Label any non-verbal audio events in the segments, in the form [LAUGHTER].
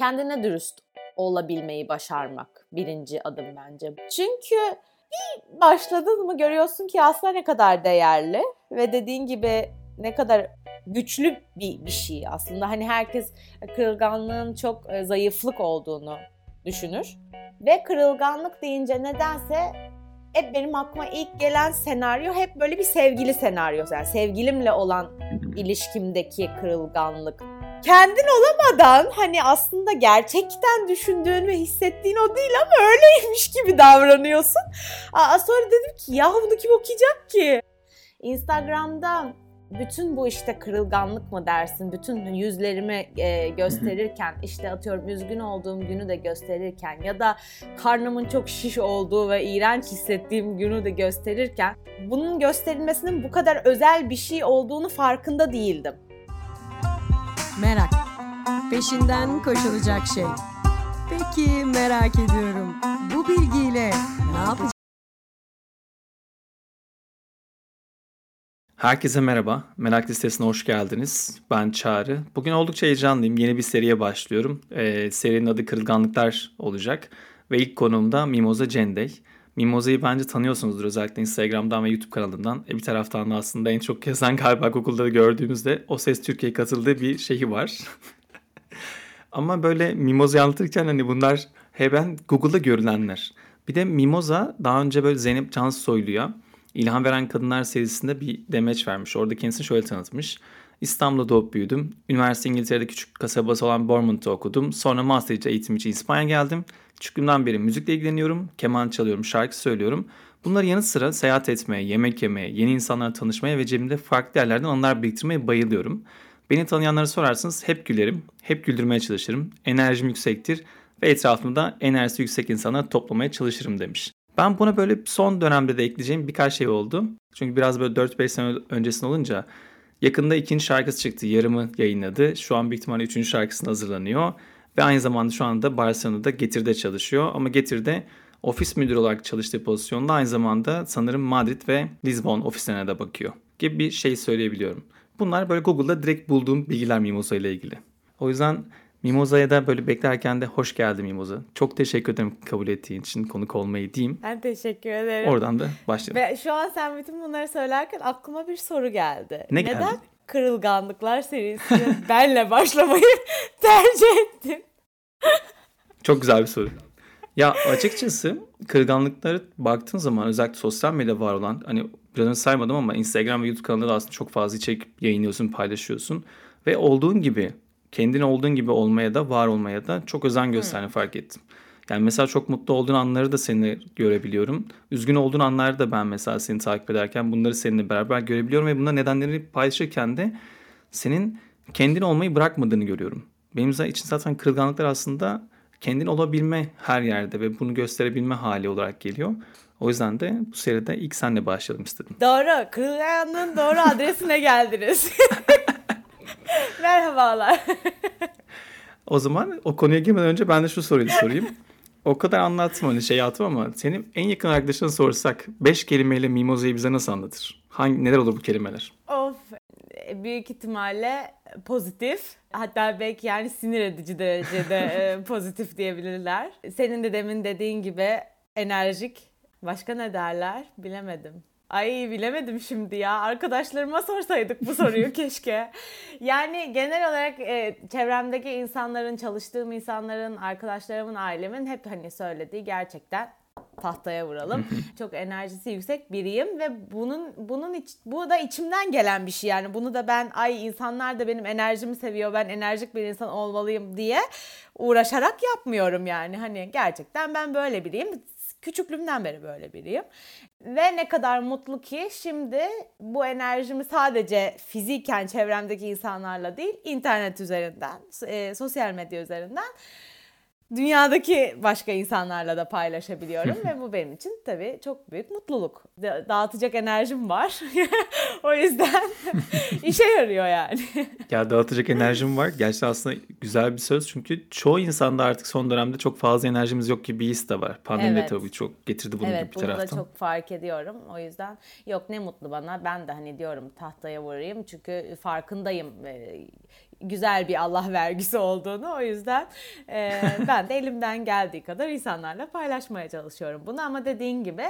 kendine dürüst olabilmeyi başarmak birinci adım bence. Çünkü bir başladın mı görüyorsun ki aslında ne kadar değerli ve dediğin gibi ne kadar güçlü bir, bir şey aslında. Hani herkes kırılganlığın çok e, zayıflık olduğunu düşünür. Ve kırılganlık deyince nedense hep benim aklıma ilk gelen senaryo hep böyle bir sevgili senaryosu. Yani sevgilimle olan ilişkimdeki kırılganlık. Kendin olamadan hani aslında gerçekten düşündüğün ve hissettiğin o değil ama öyleymiş gibi davranıyorsun. Aa, sonra dedim ki ya bunu kim okuyacak ki? Instagram'da bütün bu işte kırılganlık mı dersin, bütün yüzlerimi e, gösterirken, işte atıyorum üzgün olduğum günü de gösterirken ya da karnımın çok şiş olduğu ve iğrenç hissettiğim günü de gösterirken bunun gösterilmesinin bu kadar özel bir şey olduğunu farkında değildim. Merak. Peşinden koşulacak şey. Peki merak ediyorum. Bu bilgiyle ne yapacağız? Herkese merhaba. Merak listesine hoş geldiniz. Ben Çağrı. Bugün oldukça heyecanlıyım. Yeni bir seriye başlıyorum. Ee, serinin adı Kırılganlıklar olacak. Ve ilk konuğum da Mimoza Cendey. Mimoza'yı bence tanıyorsunuzdur özellikle Instagram'dan ve YouTube kanalından. E bir taraftan da aslında en çok yazan galiba Google'da da gördüğümüzde O Ses Türkiye katıldığı bir şeyi var. [LAUGHS] Ama böyle Mimoza'yı anlatırken hani bunlar he ben Google'da görülenler. Bir de Mimoza daha önce böyle Zeynep Cansoylu'ya İlham Veren Kadınlar serisinde bir demeç vermiş. Orada kendisini şöyle tanıtmış. İstanbul'da doğup büyüdüm. Üniversite İngiltere'de küçük kasabası olan Bournemouth'ta okudum. Sonra master eğitim için İspanya geldim. Küçüklüğümden beri müzikle ilgileniyorum. Keman çalıyorum, şarkı söylüyorum. Bunların yanı sıra seyahat etmeye, yemek yemeye, yeni insanlarla tanışmaya ve cebimde farklı yerlerden anılar biriktirmeye bayılıyorum. Beni tanıyanlara sorarsanız hep gülerim, hep güldürmeye çalışırım. Enerjim yüksektir ve etrafımda enerjisi yüksek insanları toplamaya çalışırım demiş. Ben buna böyle son dönemde de ekleyeceğim birkaç şey oldu. Çünkü biraz böyle 4-5 sene öncesinde olunca yakında ikinci şarkısı çıktı. Yarımı yayınladı. Şu an büyük ihtimalle üçüncü şarkısını hazırlanıyor. Ve aynı zamanda şu anda Barcelona'da Getir'de çalışıyor. Ama Getir'de ofis müdürü olarak çalıştığı pozisyonda aynı zamanda sanırım Madrid ve Lisbon ofislerine de bakıyor gibi bir şey söyleyebiliyorum. Bunlar böyle Google'da direkt bulduğum bilgiler Mimosa ile ilgili. O yüzden Mimoza'ya da böyle beklerken de hoş geldin Mimoza. Çok teşekkür ederim kabul ettiğin için konuk olmayı diyeyim. Ben teşekkür ederim. Oradan da başlayalım. Ve şu an sen bütün bunları söylerken aklıma bir soru geldi. Ne geldi? Neden Kırılganlıklar serisini [LAUGHS] benle başlamayı [LAUGHS] tercih ettin? Çok güzel bir soru. Ya açıkçası kırılganlıkları baktığın zaman özellikle sosyal medya var olan hani biraz önce saymadım ama Instagram ve YouTube kanalında da aslında çok fazla içerik yayınlıyorsun, paylaşıyorsun. Ve olduğun gibi kendin olduğun gibi olmaya da var olmaya da çok özen gösterdiğini hmm. fark ettim. Yani mesela çok mutlu olduğun anları da seni görebiliyorum. Üzgün olduğun anları da ben mesela seni takip ederken bunları seninle beraber görebiliyorum ve bunların nedenlerini paylaşırken de senin kendin olmayı bırakmadığını görüyorum. Benim için zaten kırılganlıklar aslında kendin olabilme her yerde ve bunu gösterebilme hali olarak geliyor. O yüzden de bu seride ilk senle başlayalım istedim. Doğru. Kırılganlığın doğru adresine geldiniz. [LAUGHS] [LAUGHS] Merhabalar. o zaman o konuya girmeden önce ben de şu soruyu sorayım. O kadar anlattım hani şey yaptım ama senin en yakın arkadaşına sorsak beş kelimeyle Mimoza'yı bize nasıl anlatır? Hangi, neler olur bu kelimeler? Of büyük ihtimalle pozitif. Hatta belki yani sinir edici derecede [LAUGHS] e, pozitif diyebilirler. Senin de demin dediğin gibi enerjik. Başka ne derler? Bilemedim. Ay bilemedim şimdi ya. Arkadaşlarıma sorsaydık bu soruyu [LAUGHS] keşke. Yani genel olarak e, çevremdeki insanların, çalıştığım insanların, arkadaşlarımın, ailemin hep hani söylediği gerçekten tahtaya vuralım. Çok enerjisi yüksek biriyim ve bunun bunun iç, bu da içimden gelen bir şey yani. Bunu da ben ay insanlar da benim enerjimi seviyor. Ben enerjik bir insan olmalıyım diye uğraşarak yapmıyorum yani. Hani gerçekten ben böyle biriyim. Küçüklüğümden beri böyle biriyim. Ve ne kadar mutlu ki şimdi bu enerjimi sadece fiziken çevremdeki insanlarla değil, internet üzerinden, e, sosyal medya üzerinden dünyadaki başka insanlarla da paylaşabiliyorum [LAUGHS] ve bu benim için tabii çok büyük mutluluk. Dağıtacak enerjim var. [LAUGHS] o yüzden [LAUGHS] işe yarıyor yani. ya dağıtacak enerjim var. Gerçi aslında güzel bir söz çünkü çoğu insanda artık son dönemde çok fazla enerjimiz yok gibi bir his de var. Pandemi evet. de tabii çok getirdi bunu evet, bir taraftan. Evet bunu da çok fark ediyorum. O yüzden yok ne mutlu bana. Ben de hani diyorum tahtaya vurayım çünkü farkındayım güzel bir Allah vergisi olduğunu. O yüzden e, [LAUGHS] ben de elimden geldiği kadar insanlarla paylaşmaya çalışıyorum bunu. Ama dediğin gibi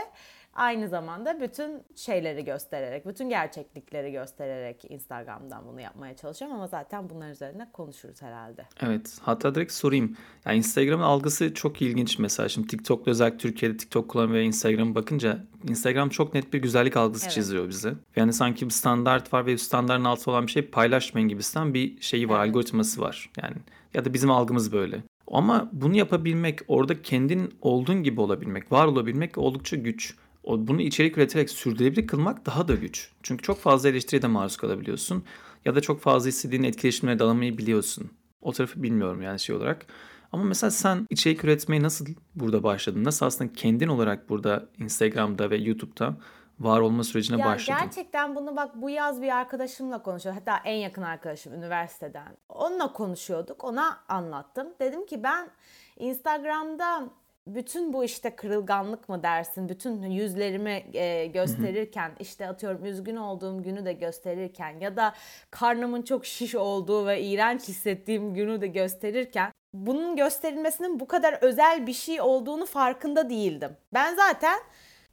aynı zamanda bütün şeyleri göstererek, bütün gerçeklikleri göstererek Instagram'dan bunu yapmaya çalışıyorum ama zaten bunlar üzerine konuşuruz herhalde. Evet. Hatta direkt sorayım. Yani Instagram'ın algısı çok ilginç mesela. Şimdi TikTok'ta özellikle Türkiye'de TikTok kullanan ve Instagram'a bakınca Instagram çok net bir güzellik algısı evet. çiziyor bize. Yani sanki bir standart var ve standartın altı olan bir şey paylaşmayın gibisinden bir şeyi var, evet. algoritması var. Yani ya da bizim algımız böyle. Ama bunu yapabilmek, orada kendin olduğun gibi olabilmek, var olabilmek oldukça güç. O, bunu içerik üreterek sürdürülebilir kılmak daha da güç. Çünkü çok fazla eleştiriye de maruz kalabiliyorsun. Ya da çok fazla istediğin etkileşimlere dalamayı biliyorsun. O tarafı bilmiyorum yani şey olarak. Ama mesela sen içerik üretmeye nasıl burada başladın? Nasıl aslında kendin olarak burada Instagram'da ve YouTube'da var olma sürecine ya başladın? Gerçekten bunu bak bu yaz bir arkadaşımla konuşuyorduk. Hatta en yakın arkadaşım üniversiteden. Onunla konuşuyorduk. Ona anlattım. Dedim ki ben Instagram'da bütün bu işte kırılganlık mı dersin, bütün yüzlerimi e, gösterirken, işte atıyorum üzgün olduğum günü de gösterirken ya da karnımın çok şiş olduğu ve iğrenç hissettiğim günü de gösterirken bunun gösterilmesinin bu kadar özel bir şey olduğunu farkında değildim. Ben zaten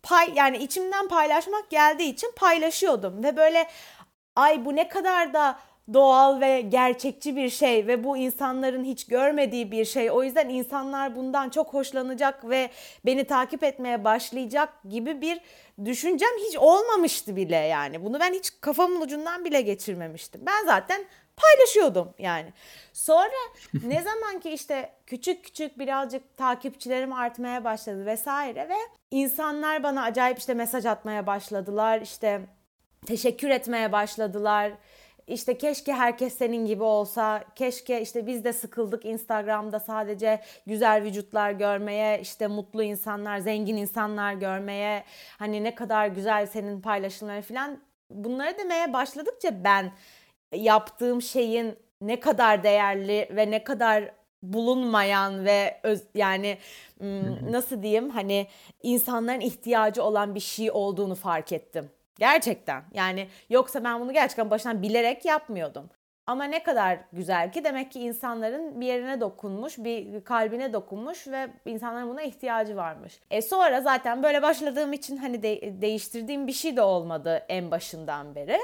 pay yani içimden paylaşmak geldiği için paylaşıyordum ve böyle ay bu ne kadar da doğal ve gerçekçi bir şey ve bu insanların hiç görmediği bir şey. O yüzden insanlar bundan çok hoşlanacak ve beni takip etmeye başlayacak gibi bir düşüncem hiç olmamıştı bile yani. Bunu ben hiç kafamın ucundan bile geçirmemiştim. Ben zaten paylaşıyordum yani. Sonra [LAUGHS] ne zaman ki işte küçük küçük birazcık takipçilerim artmaya başladı vesaire ve insanlar bana acayip işte mesaj atmaya başladılar. işte teşekkür etmeye başladılar işte keşke herkes senin gibi olsa, keşke işte biz de sıkıldık Instagram'da sadece güzel vücutlar görmeye, işte mutlu insanlar, zengin insanlar görmeye, hani ne kadar güzel senin paylaşımları falan bunları demeye başladıkça ben yaptığım şeyin ne kadar değerli ve ne kadar bulunmayan ve öz, yani nasıl diyeyim? Hani insanların ihtiyacı olan bir şey olduğunu fark ettim. Gerçekten. Yani yoksa ben bunu gerçekten baştan bilerek yapmıyordum. Ama ne kadar güzel ki demek ki insanların bir yerine dokunmuş, bir kalbine dokunmuş ve insanların buna ihtiyacı varmış. E sonra zaten böyle başladığım için hani de- değiştirdiğim bir şey de olmadı en başından beri.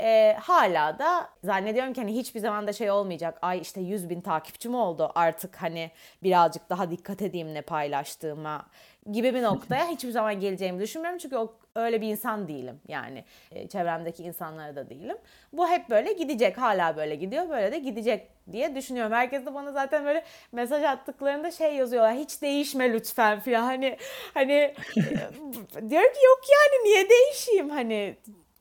E, hala da zannediyorum ki hani hiçbir zaman da şey olmayacak. Ay işte 100 bin takipçim oldu artık hani birazcık daha dikkat edeyim ne paylaştığıma gibi bir noktaya [LAUGHS] hiçbir zaman geleceğimi düşünmüyorum. Çünkü o, öyle bir insan değilim yani. E, çevremdeki insanlara da değilim. Bu hep böyle gidecek. Hala böyle gidiyor. Böyle de gidecek diye düşünüyorum. Herkes de bana zaten böyle mesaj attıklarında şey yazıyorlar. Hiç değişme lütfen falan. Hani hani diyor ki yok yani niye değişeyim hani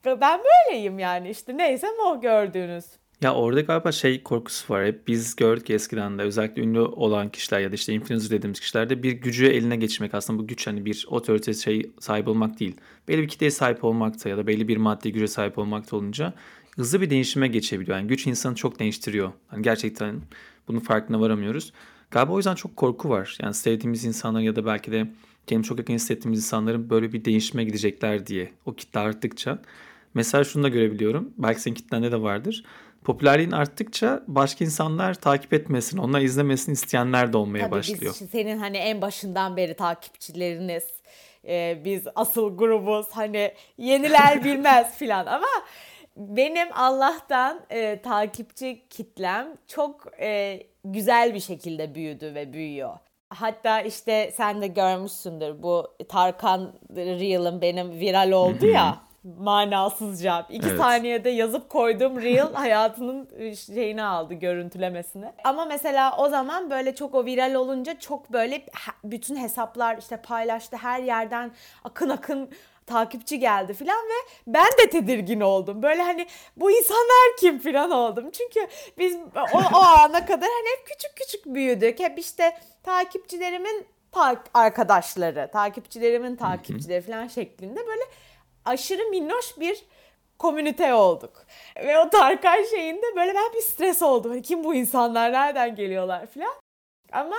ben böyleyim yani işte neyse o gördüğünüz. Ya orada galiba şey korkusu var. Hep biz gördük eskiden de özellikle ünlü olan kişiler ya da işte influencer dediğimiz kişilerde bir gücü eline geçirmek aslında bu güç hani bir otorite şey sahip olmak değil. Belli bir kitleye sahip olmakta ya da belli bir maddi güce sahip olmakta olunca hızlı bir değişime geçebiliyor. Yani güç insanı çok değiştiriyor. Hani gerçekten bunun farkına varamıyoruz. Galiba o yüzden çok korku var. Yani sevdiğimiz insanlar ya da belki de kendimi çok yakın hissettiğimiz insanların böyle bir değişime gidecekler diye o kitle arttıkça. Mesela şunu da görebiliyorum. Belki senin kitlende de vardır popülerliğin arttıkça başka insanlar takip etmesin, onlar izlemesin isteyenler de olmaya Tabii başlıyor. Biz senin hani en başından beri takipçileriniz, e, biz asıl grubuz hani yeniler [LAUGHS] bilmez filan ama benim Allah'tan e, takipçi kitlem çok e, güzel bir şekilde büyüdü ve büyüyor. Hatta işte sen de görmüşsündür bu Tarkan Real'ın benim viral oldu ya manasızca. iki evet. saniyede yazıp koyduğum reel hayatının şeyini aldı görüntülemesini. Ama mesela o zaman böyle çok o viral olunca çok böyle bütün hesaplar işte paylaştı her yerden akın akın takipçi geldi filan ve ben de tedirgin oldum. Böyle hani bu insanlar kim filan oldum. Çünkü biz o, o ana kadar hani hep küçük küçük büyüdük. Hep işte takipçilerimin ta- arkadaşları, takipçilerimin takipçileri falan şeklinde böyle aşırı minnoş bir komünite olduk. Ve o Tarkan şeyinde böyle ben bir stres oldum. Hani kim bu insanlar, nereden geliyorlar falan. Ama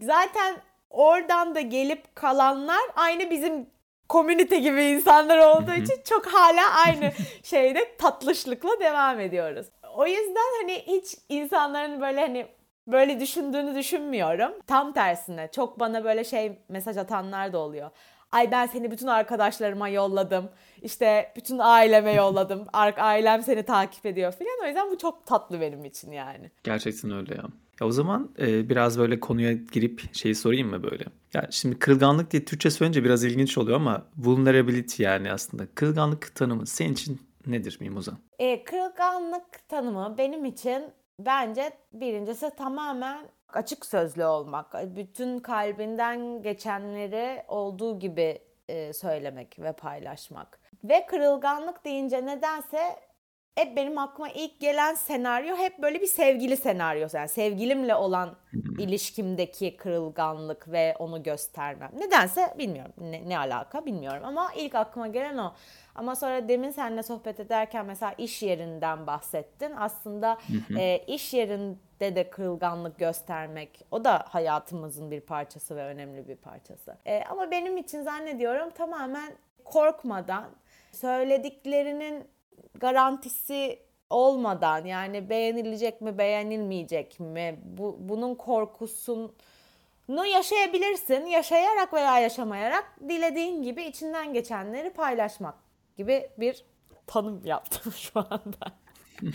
zaten oradan da gelip kalanlar aynı bizim komünite gibi insanlar olduğu için çok hala aynı [LAUGHS] şeyde tatlışlıkla devam ediyoruz. o yüzden hani hiç insanların böyle hani böyle düşündüğünü düşünmüyorum. Tam tersine çok bana böyle şey mesaj atanlar da oluyor. Ay ben seni bütün arkadaşlarıma yolladım. İşte bütün aileme [LAUGHS] yolladım. Ailem seni takip ediyor falan. O yüzden bu çok tatlı benim için yani. Gerçekten öyle ya. Ya o zaman e, biraz böyle konuya girip şeyi sorayım mı böyle? Ya şimdi kırılganlık diye Türkçe söyleyince biraz ilginç oluyor ama vulnerability yani aslında. Kırılganlık tanımı senin için nedir Mimoza? E, kırılganlık tanımı benim için bence birincisi tamamen açık sözlü olmak. Bütün kalbinden geçenleri olduğu gibi e, söylemek ve paylaşmak. Ve kırılganlık deyince nedense hep benim aklıma ilk gelen senaryo hep böyle bir sevgili senaryosu. Yani sevgilimle olan ilişkimdeki kırılganlık ve onu göstermem. Nedense bilmiyorum ne, ne alaka bilmiyorum ama ilk aklıma gelen o. Ama sonra demin seninle sohbet ederken mesela iş yerinden bahsettin. Aslında e, iş yerinde de kırılganlık göstermek o da hayatımızın bir parçası ve önemli bir parçası. E, ama benim için zannediyorum tamamen korkmadan söylediklerinin garantisi olmadan yani beğenilecek mi beğenilmeyecek mi bu, bunun korkusunu yaşayabilirsin. Yaşayarak veya yaşamayarak dilediğin gibi içinden geçenleri paylaşmak gibi bir tanım yaptım [LAUGHS] şu anda. [LAUGHS]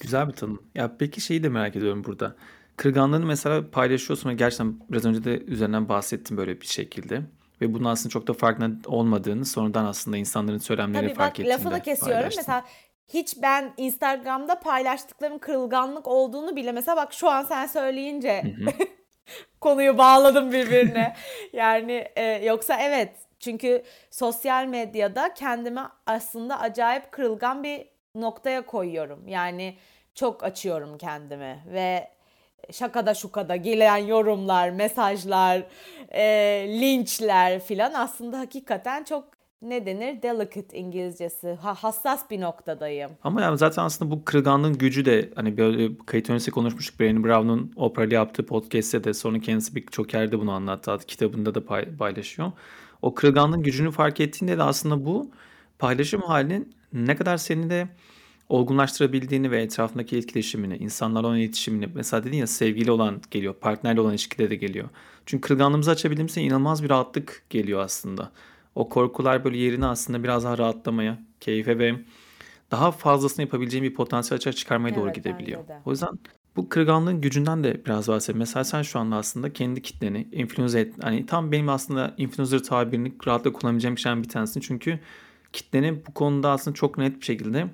Güzel bir tanım. Ya peki şeyi de merak ediyorum burada. Kırganlığını mesela paylaşıyorsun gerçekten biraz önce de üzerinden bahsettim böyle bir şekilde. Ve bunun aslında çok da farkında olmadığını sonradan aslında insanların söylemleri Tabii fark bak ettiğinde lafını kesiyorum. paylaştın. Mesela hiç ben Instagram'da paylaştıklarım kırılganlık olduğunu bile mesela bak şu an sen söyleyince [LAUGHS] konuyu bağladım birbirine. yani e, yoksa evet çünkü sosyal medyada kendime aslında acayip kırılgan bir noktaya koyuyorum. Yani çok açıyorum kendimi ve şakada şukada gelen yorumlar, mesajlar, e, linçler filan aslında hakikaten çok ne denir? Delicate İngilizcesi. Ha, hassas bir noktadayım. Ama yani zaten aslında bu kırılganlığın gücü de hani böyle kayıt öncesi konuşmuştuk. Brené Brown'un Oprah'lı yaptığı podcast'te de sonra kendisi birçok yerde bunu anlattı. Kitabında da pay, paylaşıyor. O kırılganlığın gücünü fark ettiğinde de aslında bu paylaşım halinin ne kadar seni de olgunlaştırabildiğini ve etrafındaki etkileşimini, insanlarla olan iletişimini, mesela dedin ya sevgili olan geliyor, partnerle olan ilişkide de geliyor. Çünkü kırılganlığımızı açabildiğimizde inanılmaz bir rahatlık geliyor aslında. O korkular böyle yerini aslında biraz daha rahatlamaya, keyfe ve daha fazlasını yapabileceğin bir potansiyel açığa çıkarmaya doğru Evet, gidebiliyor. bence de. O yüzden bu kırılganlığın gücünden de biraz bahsedelim. Mesela sen şu anda aslında kendi kitleni influence et. Hani tam benim aslında influencer tabirini rahatlıkla kullanabileceğim şeylerden bir tanesi. Çünkü kitleni bu konuda aslında çok net bir şekilde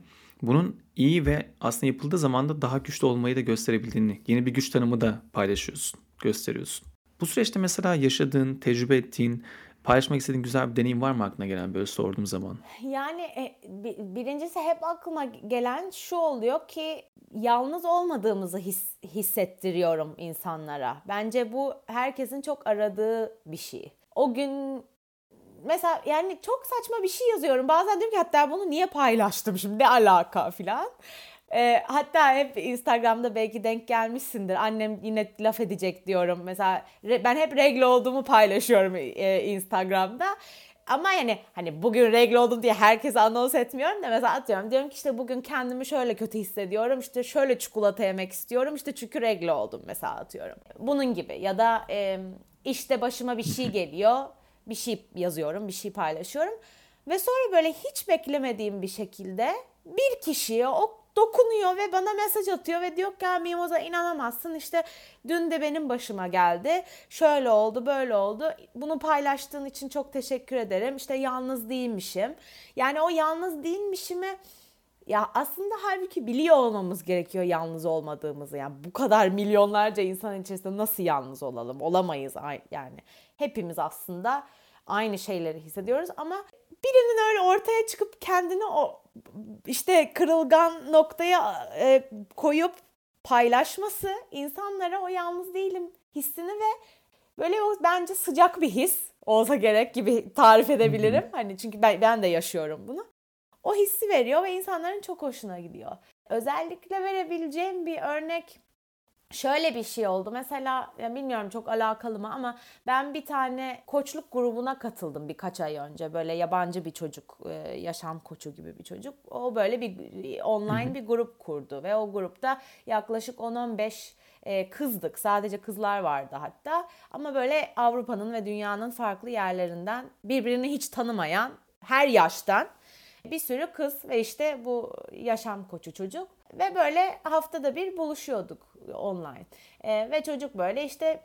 bunun iyi ve aslında yapıldığı zaman da daha güçlü olmayı da gösterebildiğini, yeni bir güç tanımı da paylaşıyorsun, gösteriyorsun. Bu süreçte mesela yaşadığın, tecrübe ettiğin, paylaşmak istediğin güzel bir deneyim var mı aklına gelen böyle sorduğum zaman? Yani e, bi- birincisi hep aklıma gelen şu oluyor ki yalnız olmadığımızı his, hissettiriyorum insanlara. Bence bu herkesin çok aradığı bir şey. O gün mesela yani çok saçma bir şey yazıyorum. Bazen diyorum ki hatta bunu niye paylaştım şimdi ne alaka filan. E, hatta hep Instagram'da belki denk gelmişsindir. Annem yine laf edecek diyorum. Mesela re- ben hep regle olduğumu paylaşıyorum e, Instagram'da. Ama yani hani bugün regle oldum diye herkese anons etmiyorum da mesela atıyorum. Diyorum ki işte bugün kendimi şöyle kötü hissediyorum. İşte şöyle çikolata yemek istiyorum. İşte çünkü regle oldum mesela atıyorum. Bunun gibi ya da e, işte başıma bir şey geliyor. Bir şey yazıyorum, bir şey paylaşıyorum. Ve sonra böyle hiç beklemediğim bir şekilde bir kişiye o dokunuyor ve bana mesaj atıyor ve diyor ki ya Mimoza inanamazsın. İşte dün de benim başıma geldi. Şöyle oldu böyle oldu. Bunu paylaştığın için çok teşekkür ederim. İşte yalnız değilmişim. Yani o yalnız değilmişimi ya aslında halbuki biliyor olmamız gerekiyor yalnız olmadığımızı. Yani bu kadar milyonlarca insan içerisinde nasıl yalnız olalım? Olamayız. Yani hepimiz aslında aynı şeyleri hissediyoruz ama birinin öyle çıkıp kendini o işte kırılgan noktaya e, koyup paylaşması insanlara o yalnız değilim hissini ve böyle o bence sıcak bir his olsa gerek gibi tarif edebilirim. Hani çünkü ben, ben de yaşıyorum bunu. O hissi veriyor ve insanların çok hoşuna gidiyor. Özellikle verebileceğim bir örnek Şöyle bir şey oldu. Mesela ya bilmiyorum çok alakalı mı ama ben bir tane koçluk grubuna katıldım birkaç ay önce. Böyle yabancı bir çocuk, e, yaşam koçu gibi bir çocuk. O böyle bir online bir grup kurdu ve o grupta yaklaşık 10-15 e, kızdık. Sadece kızlar vardı hatta. Ama böyle Avrupa'nın ve dünyanın farklı yerlerinden birbirini hiç tanımayan her yaştan bir sürü kız ve işte bu yaşam koçu çocuk ve böyle haftada bir buluşuyorduk online. E, ve çocuk böyle işte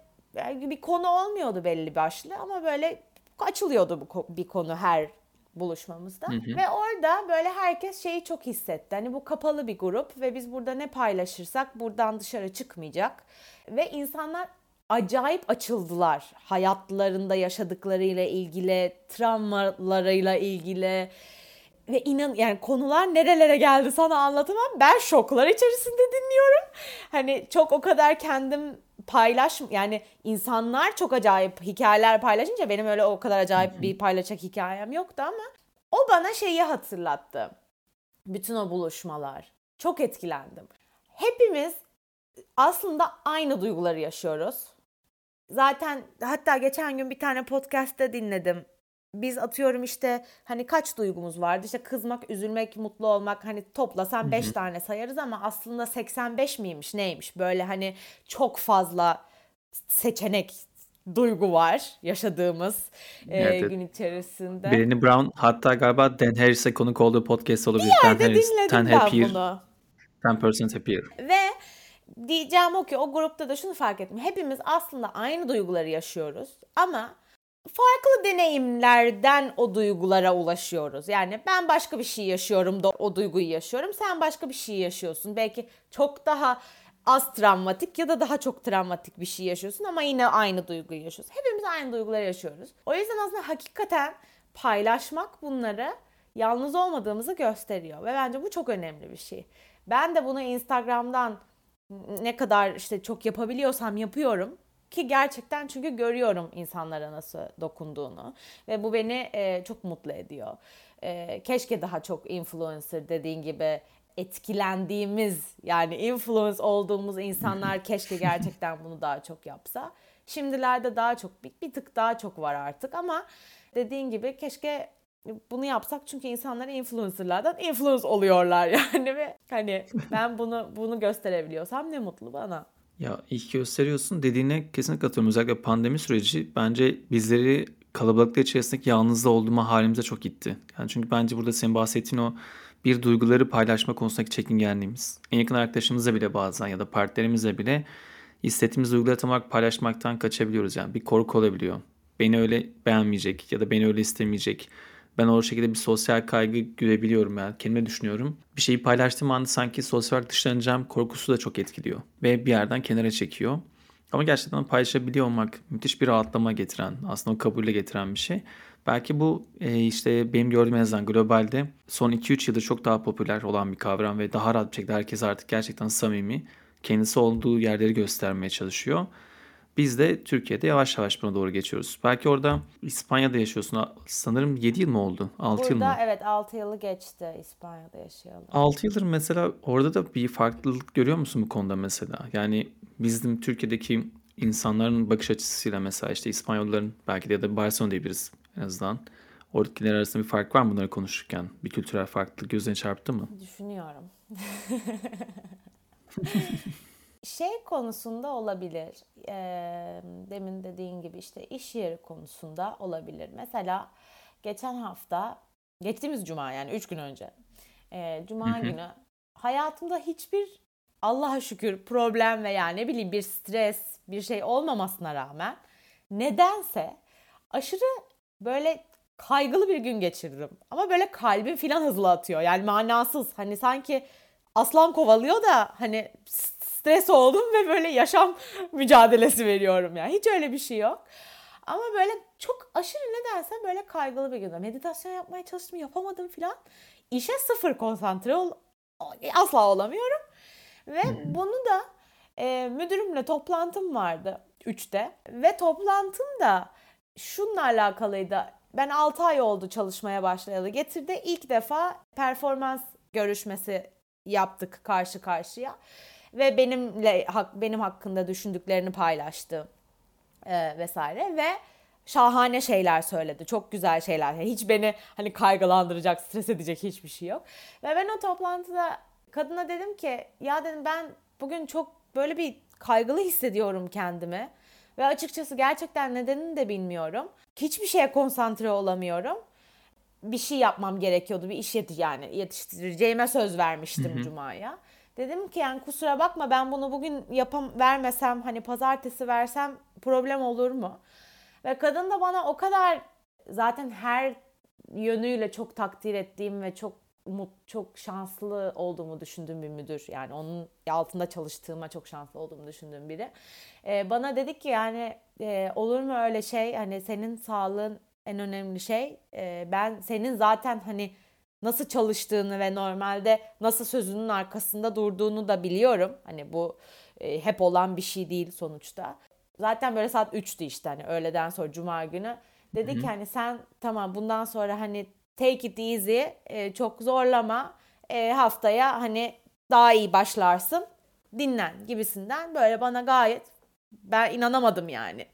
bir konu olmuyordu belli başlı ama böyle açılıyordu bu bir konu her buluşmamızda. Hı hı. Ve orada böyle herkes şeyi çok hissetti. Hani bu kapalı bir grup ve biz burada ne paylaşırsak buradan dışarı çıkmayacak. Ve insanlar acayip açıldılar. Hayatlarında yaşadıklarıyla ilgili, travmalarıyla ilgili ve inan yani konular nerelere geldi sana anlatamam. Ben şoklar içerisinde dinliyorum. Hani çok o kadar kendim paylaş yani insanlar çok acayip hikayeler paylaşınca benim öyle o kadar acayip bir paylaşacak hikayem yoktu ama o bana şeyi hatırlattı. Bütün o buluşmalar. Çok etkilendim. Hepimiz aslında aynı duyguları yaşıyoruz. Zaten hatta geçen gün bir tane podcast'te dinledim biz atıyorum işte hani kaç duygumuz vardı? İşte kızmak, üzülmek, mutlu olmak hani toplasan 5 tane sayarız ama aslında 85 miymiş neymiş? Böyle hani çok fazla seçenek duygu var yaşadığımız evet, e, gün içerisinde. Birini Brown hatta galiba Dan Harris'e konuk olduğu podcast olabilir. Bir yerde Dan Harris, dinledim ben happier, bunu. 10% happier. Ve diyeceğim o ki o grupta da şunu fark ettim. Hepimiz aslında aynı duyguları yaşıyoruz ama farklı deneyimlerden o duygulara ulaşıyoruz. Yani ben başka bir şey yaşıyorum da o duyguyu yaşıyorum. Sen başka bir şey yaşıyorsun. Belki çok daha az travmatik ya da daha çok travmatik bir şey yaşıyorsun ama yine aynı duyguyu yaşıyorsun. Hepimiz aynı duyguları yaşıyoruz. O yüzden aslında hakikaten paylaşmak bunları yalnız olmadığımızı gösteriyor ve bence bu çok önemli bir şey. Ben de bunu Instagram'dan ne kadar işte çok yapabiliyorsam yapıyorum ki gerçekten çünkü görüyorum insanlara nasıl dokunduğunu ve bu beni e, çok mutlu ediyor. E, keşke daha çok influencer dediğin gibi etkilendiğimiz yani influence olduğumuz insanlar [LAUGHS] keşke gerçekten bunu daha çok yapsa. Şimdilerde daha çok bir, bir tık daha çok var artık ama dediğin gibi keşke bunu yapsak çünkü insanlar influencerlardan influence oluyorlar [LAUGHS] yani ve hani ben bunu bunu gösterebiliyorsam ne mutlu bana. Ya iyi gösteriyorsun. Dediğine kesinlikle katılıyorum. Özellikle pandemi süreci bence bizleri kalabalıklar içerisindeki yalnızda olduğuma halimize çok gitti. Yani çünkü bence burada senin bahsettiğin o bir duyguları paylaşma konusundaki çekingenliğimiz. En yakın arkadaşımızla bile bazen ya da partnerimizle bile hissettiğimiz duyguları tam olarak paylaşmaktan kaçabiliyoruz. Yani bir korku olabiliyor. Beni öyle beğenmeyecek ya da beni öyle istemeyecek ben o şekilde bir sosyal kaygı görebiliyorum yani. Kendime düşünüyorum. Bir şeyi paylaştığım anda sanki sosyal olarak dışlanacağım korkusu da çok etkiliyor. Ve bir yerden kenara çekiyor. Ama gerçekten paylaşabiliyor olmak müthiş bir rahatlama getiren, aslında o kabulle getiren bir şey. Belki bu e, işte benim gördüğüm en azından globalde son 2-3 yıldır çok daha popüler olan bir kavram ve daha rahat bir şekilde herkes artık gerçekten samimi, kendisi olduğu yerleri göstermeye çalışıyor. Biz de Türkiye'de yavaş yavaş buna doğru geçiyoruz. Belki orada İspanya'da yaşıyorsun. Sanırım 7 yıl mı oldu? 6 Burada, yıl mı? evet 6 yılı geçti İspanya'da yaşayalım. 6 yıldır mesela orada da bir farklılık görüyor musun bu konuda mesela? Yani bizim Türkiye'deki insanların bakış açısıyla mesela işte İspanyolların belki de ya da Barcelona diyebiliriz en azından. Oradakiler arasında bir fark var mı bunları konuşurken? Bir kültürel farklılık gözüne çarptı mı? Düşünüyorum. [LAUGHS] şey konusunda olabilir. E, demin dediğin gibi işte iş yeri konusunda olabilir. Mesela geçen hafta, geçtiğimiz cuma yani 3 gün önce. E, cuma günü hayatımda hiçbir Allah'a şükür problem veya ne bileyim bir stres, bir şey olmamasına rağmen nedense aşırı böyle kaygılı bir gün geçirdim. Ama böyle kalbim filan hızlı atıyor. Yani manasız. Hani sanki aslan kovalıyor da hani stres oldum ve böyle yaşam mücadelesi veriyorum yani. Hiç öyle bir şey yok. Ama böyle çok aşırı nedense böyle kaygılı bir günde. Meditasyon yapmaya çalıştım yapamadım filan. İşe sıfır konsantre ol asla olamıyorum. Ve bunu da e, müdürümle toplantım vardı 3'te. Ve toplantım da şununla alakalıydı. Ben 6 ay oldu çalışmaya başlayalı. Getirdi ilk defa performans görüşmesi yaptık karşı karşıya. Ve benimle hak, benim hakkında düşündüklerini paylaştı e, vesaire ve şahane şeyler söyledi. Çok güzel şeyler. Yani hiç beni hani kaygılandıracak, stres edecek hiçbir şey yok. Ve ben o toplantıda kadına dedim ki ya dedim ben bugün çok böyle bir kaygılı hissediyorum kendimi. Ve açıkçası gerçekten nedenini de bilmiyorum. Hiçbir şeye konsantre olamıyorum. Bir şey yapmam gerekiyordu. Bir iş yetiş yani yetiştireceğime söz vermiştim. Cuma'ya. Dedim ki yani kusura bakma ben bunu bugün yapam vermesem hani pazartesi versem problem olur mu? Ve kadın da bana o kadar zaten her yönüyle çok takdir ettiğim ve çok çok şanslı olduğumu düşündüğüm bir müdür. Yani onun altında çalıştığıma çok şanslı olduğumu düşündüğüm biri. Ee, bana dedi ki yani e, olur mu öyle şey hani senin sağlığın en önemli şey. E, ben senin zaten hani nasıl çalıştığını ve normalde nasıl sözünün arkasında durduğunu da biliyorum. Hani bu e, hep olan bir şey değil sonuçta. Zaten böyle saat 3'tü işte hani öğleden sonra cuma günü. Dedi Hı-hı. ki hani sen tamam bundan sonra hani take it easy e, çok zorlama e, haftaya hani daha iyi başlarsın dinlen gibisinden böyle bana gayet ben inanamadım yani.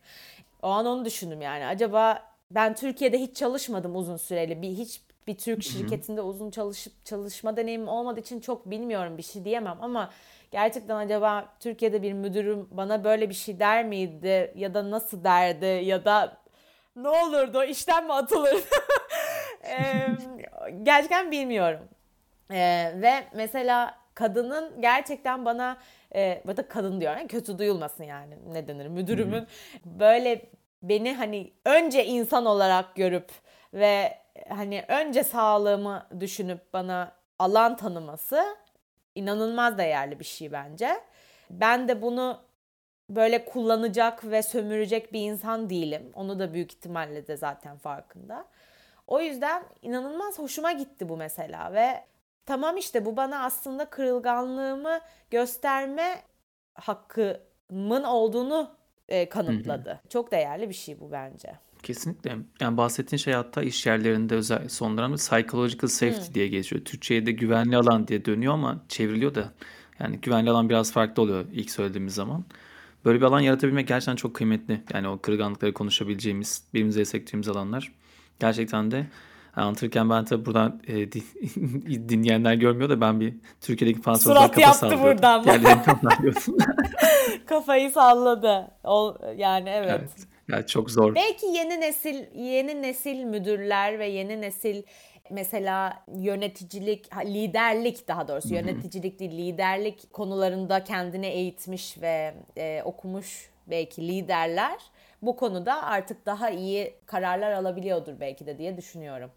O an onu düşündüm yani acaba ben Türkiye'de hiç çalışmadım uzun süreli bir hiç bir Türk şirketinde uzun çalışıp çalışma deneyimim olmadığı için çok bilmiyorum bir şey diyemem ama gerçekten acaba Türkiye'de bir müdürüm bana böyle bir şey der miydi ya da nasıl derdi ya da ne olurdu işten mi atılır? [LAUGHS] ee, gerçekten bilmiyorum. Ee, ve mesela kadının gerçekten bana e, ya da kadın diyor yani kötü duyulmasın yani ne denir müdürümün böyle beni hani önce insan olarak görüp ve hani önce sağlığımı düşünüp bana alan tanıması inanılmaz değerli bir şey bence. Ben de bunu böyle kullanacak ve sömürecek bir insan değilim. Onu da büyük ihtimalle de zaten farkında. O yüzden inanılmaz hoşuma gitti bu mesela ve tamam işte bu bana aslında kırılganlığımı gösterme hakkımın olduğunu e, kanıtladı. Hı hı. Çok değerli bir şey bu bence. Kesinlikle. Yani bahsettiğin şey hatta iş yerlerinde özel son dönemde psychological safety hmm. diye geçiyor. Türkçe'ye de güvenli alan diye dönüyor ama çevriliyor da. Yani güvenli alan biraz farklı oluyor ilk söylediğimiz zaman. Böyle bir alan yaratabilmek gerçekten çok kıymetli. Yani o kırılganlıkları konuşabileceğimiz, birbirimize destekçimiz alanlar. Gerçekten de anlatırken ben tabii buradan e, [LAUGHS] dinleyenler görmüyor da ben bir Türkiye'deki fan Surat yaptı buradan. [LAUGHS] Kafayı salladı. O, yani evet. evet. Yani çok zor. Belki yeni nesil yeni nesil müdürler ve yeni nesil mesela yöneticilik, liderlik daha doğrusu Hı-hı. yöneticilik değil liderlik konularında kendine eğitmiş ve e, okumuş belki liderler bu konuda artık daha iyi kararlar alabiliyordur belki de diye düşünüyorum.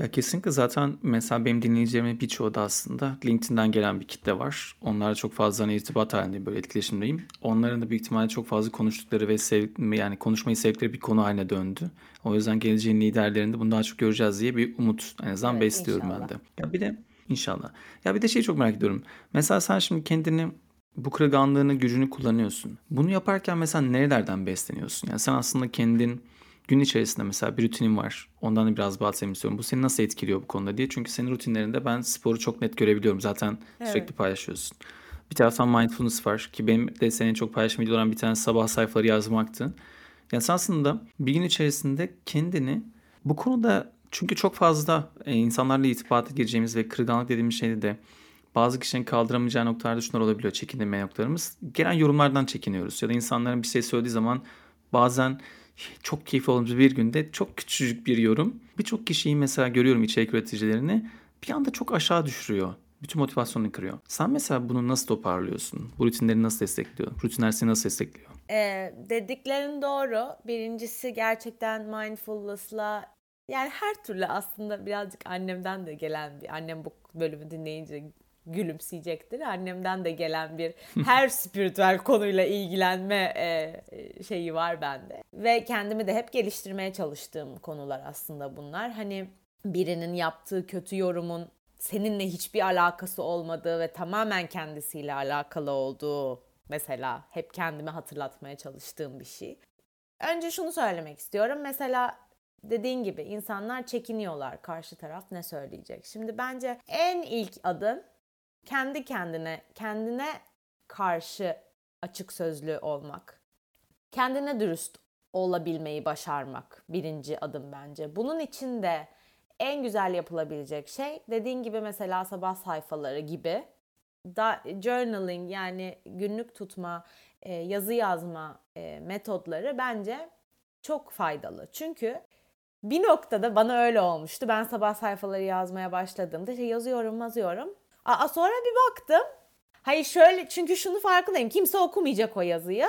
Ya kesinlikle zaten mesela benim dinleyeceğimin birçoğu da aslında LinkedIn'den gelen bir kitle var. Onlarla çok fazla hani irtibat halindeyim, böyle etkileşimdeyim. Onların da büyük ihtimalle çok fazla konuştukları ve sev, yani konuşmayı sevdikleri bir konu haline döndü. O yüzden geleceğin liderlerinde bunu daha çok göreceğiz diye bir umut en azından evet, besliyorum inşallah. ben de. Ya bir de inşallah. Ya bir de şeyi çok merak ediyorum. Mesela sen şimdi kendini bu kırılganlığını, gücünü kullanıyorsun. Bunu yaparken mesela nerelerden besleniyorsun? Yani sen aslında kendin gün içerisinde mesela bir rutinin var. Ondan da biraz bahsetmek istiyorum. Bu seni nasıl etkiliyor bu konuda diye. Çünkü senin rutinlerinde ben sporu çok net görebiliyorum. Zaten evet. sürekli paylaşıyorsun. Bir taraftan mindfulness var ki benim de senin çok paylaşmayı olan bir tane sabah sayfaları yazmaktı. Yani sen aslında bir gün içerisinde kendini bu konuda çünkü çok fazla e, insanlarla irtibata gireceğimiz ve kırılganlık dediğimiz şeyde de bazı kişinin kaldıramayacağı noktalarda şunlar olabiliyor çekinme noktalarımız. Gelen yorumlardan çekiniyoruz ya da insanların bir şey söylediği zaman bazen çok keyifli olduğumuz bir günde çok küçücük bir yorum birçok kişiyi mesela görüyorum içerik üreticilerini bir anda çok aşağı düşürüyor. Bütün motivasyonunu kırıyor. Sen mesela bunu nasıl toparlıyorsun? Bu rutinleri nasıl destekliyor? Rutinler seni nasıl destekliyor? Ee, dediklerin doğru. Birincisi gerçekten mindfulness'la yani her türlü aslında birazcık annemden de gelen bir annem bu bölümü dinleyince gülümseyecektir. Annemden de gelen bir her [LAUGHS] spiritüel konuyla ilgilenme e, şeyi var bende. Ve kendimi de hep geliştirmeye çalıştığım konular aslında bunlar. Hani birinin yaptığı kötü yorumun seninle hiçbir alakası olmadığı ve tamamen kendisiyle alakalı olduğu mesela hep kendime hatırlatmaya çalıştığım bir şey. Önce şunu söylemek istiyorum. Mesela dediğin gibi insanlar çekiniyorlar karşı taraf ne söyleyecek. Şimdi bence en ilk adım kendi kendine kendine karşı açık sözlü olmak. Kendine dürüst olabilmeyi başarmak birinci adım bence. Bunun için de en güzel yapılabilecek şey dediğin gibi mesela sabah sayfaları gibi da journaling yani günlük tutma, e, yazı yazma e, metodları bence çok faydalı. Çünkü bir noktada bana öyle olmuştu. Ben sabah sayfaları yazmaya başladığımda işte yazıyorum yazıyorum. Aa, sonra bir baktım. Hayır şöyle çünkü şunu farkındayım. Kimse okumayacak o yazıyı.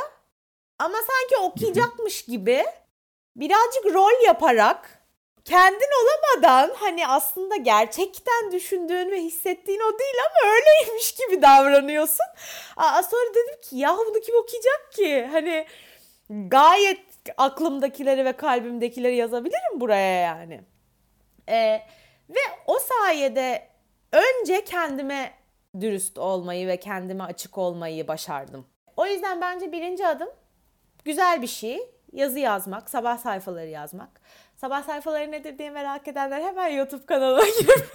Ama sanki okuyacakmış gibi birazcık rol yaparak kendin olamadan hani aslında gerçekten düşündüğün ve hissettiğin o değil ama öyleymiş gibi davranıyorsun. Aa, sonra dedim ki ya bunu kim okuyacak ki? Hani gayet aklımdakileri ve kalbimdekileri yazabilirim buraya yani. Ee, ve o sayede önce kendime dürüst olmayı ve kendime açık olmayı başardım. O yüzden bence birinci adım güzel bir şey. Yazı yazmak, sabah sayfaları yazmak. Sabah sayfaları nedir diye merak edenler hemen YouTube kanalıma [LAUGHS] girip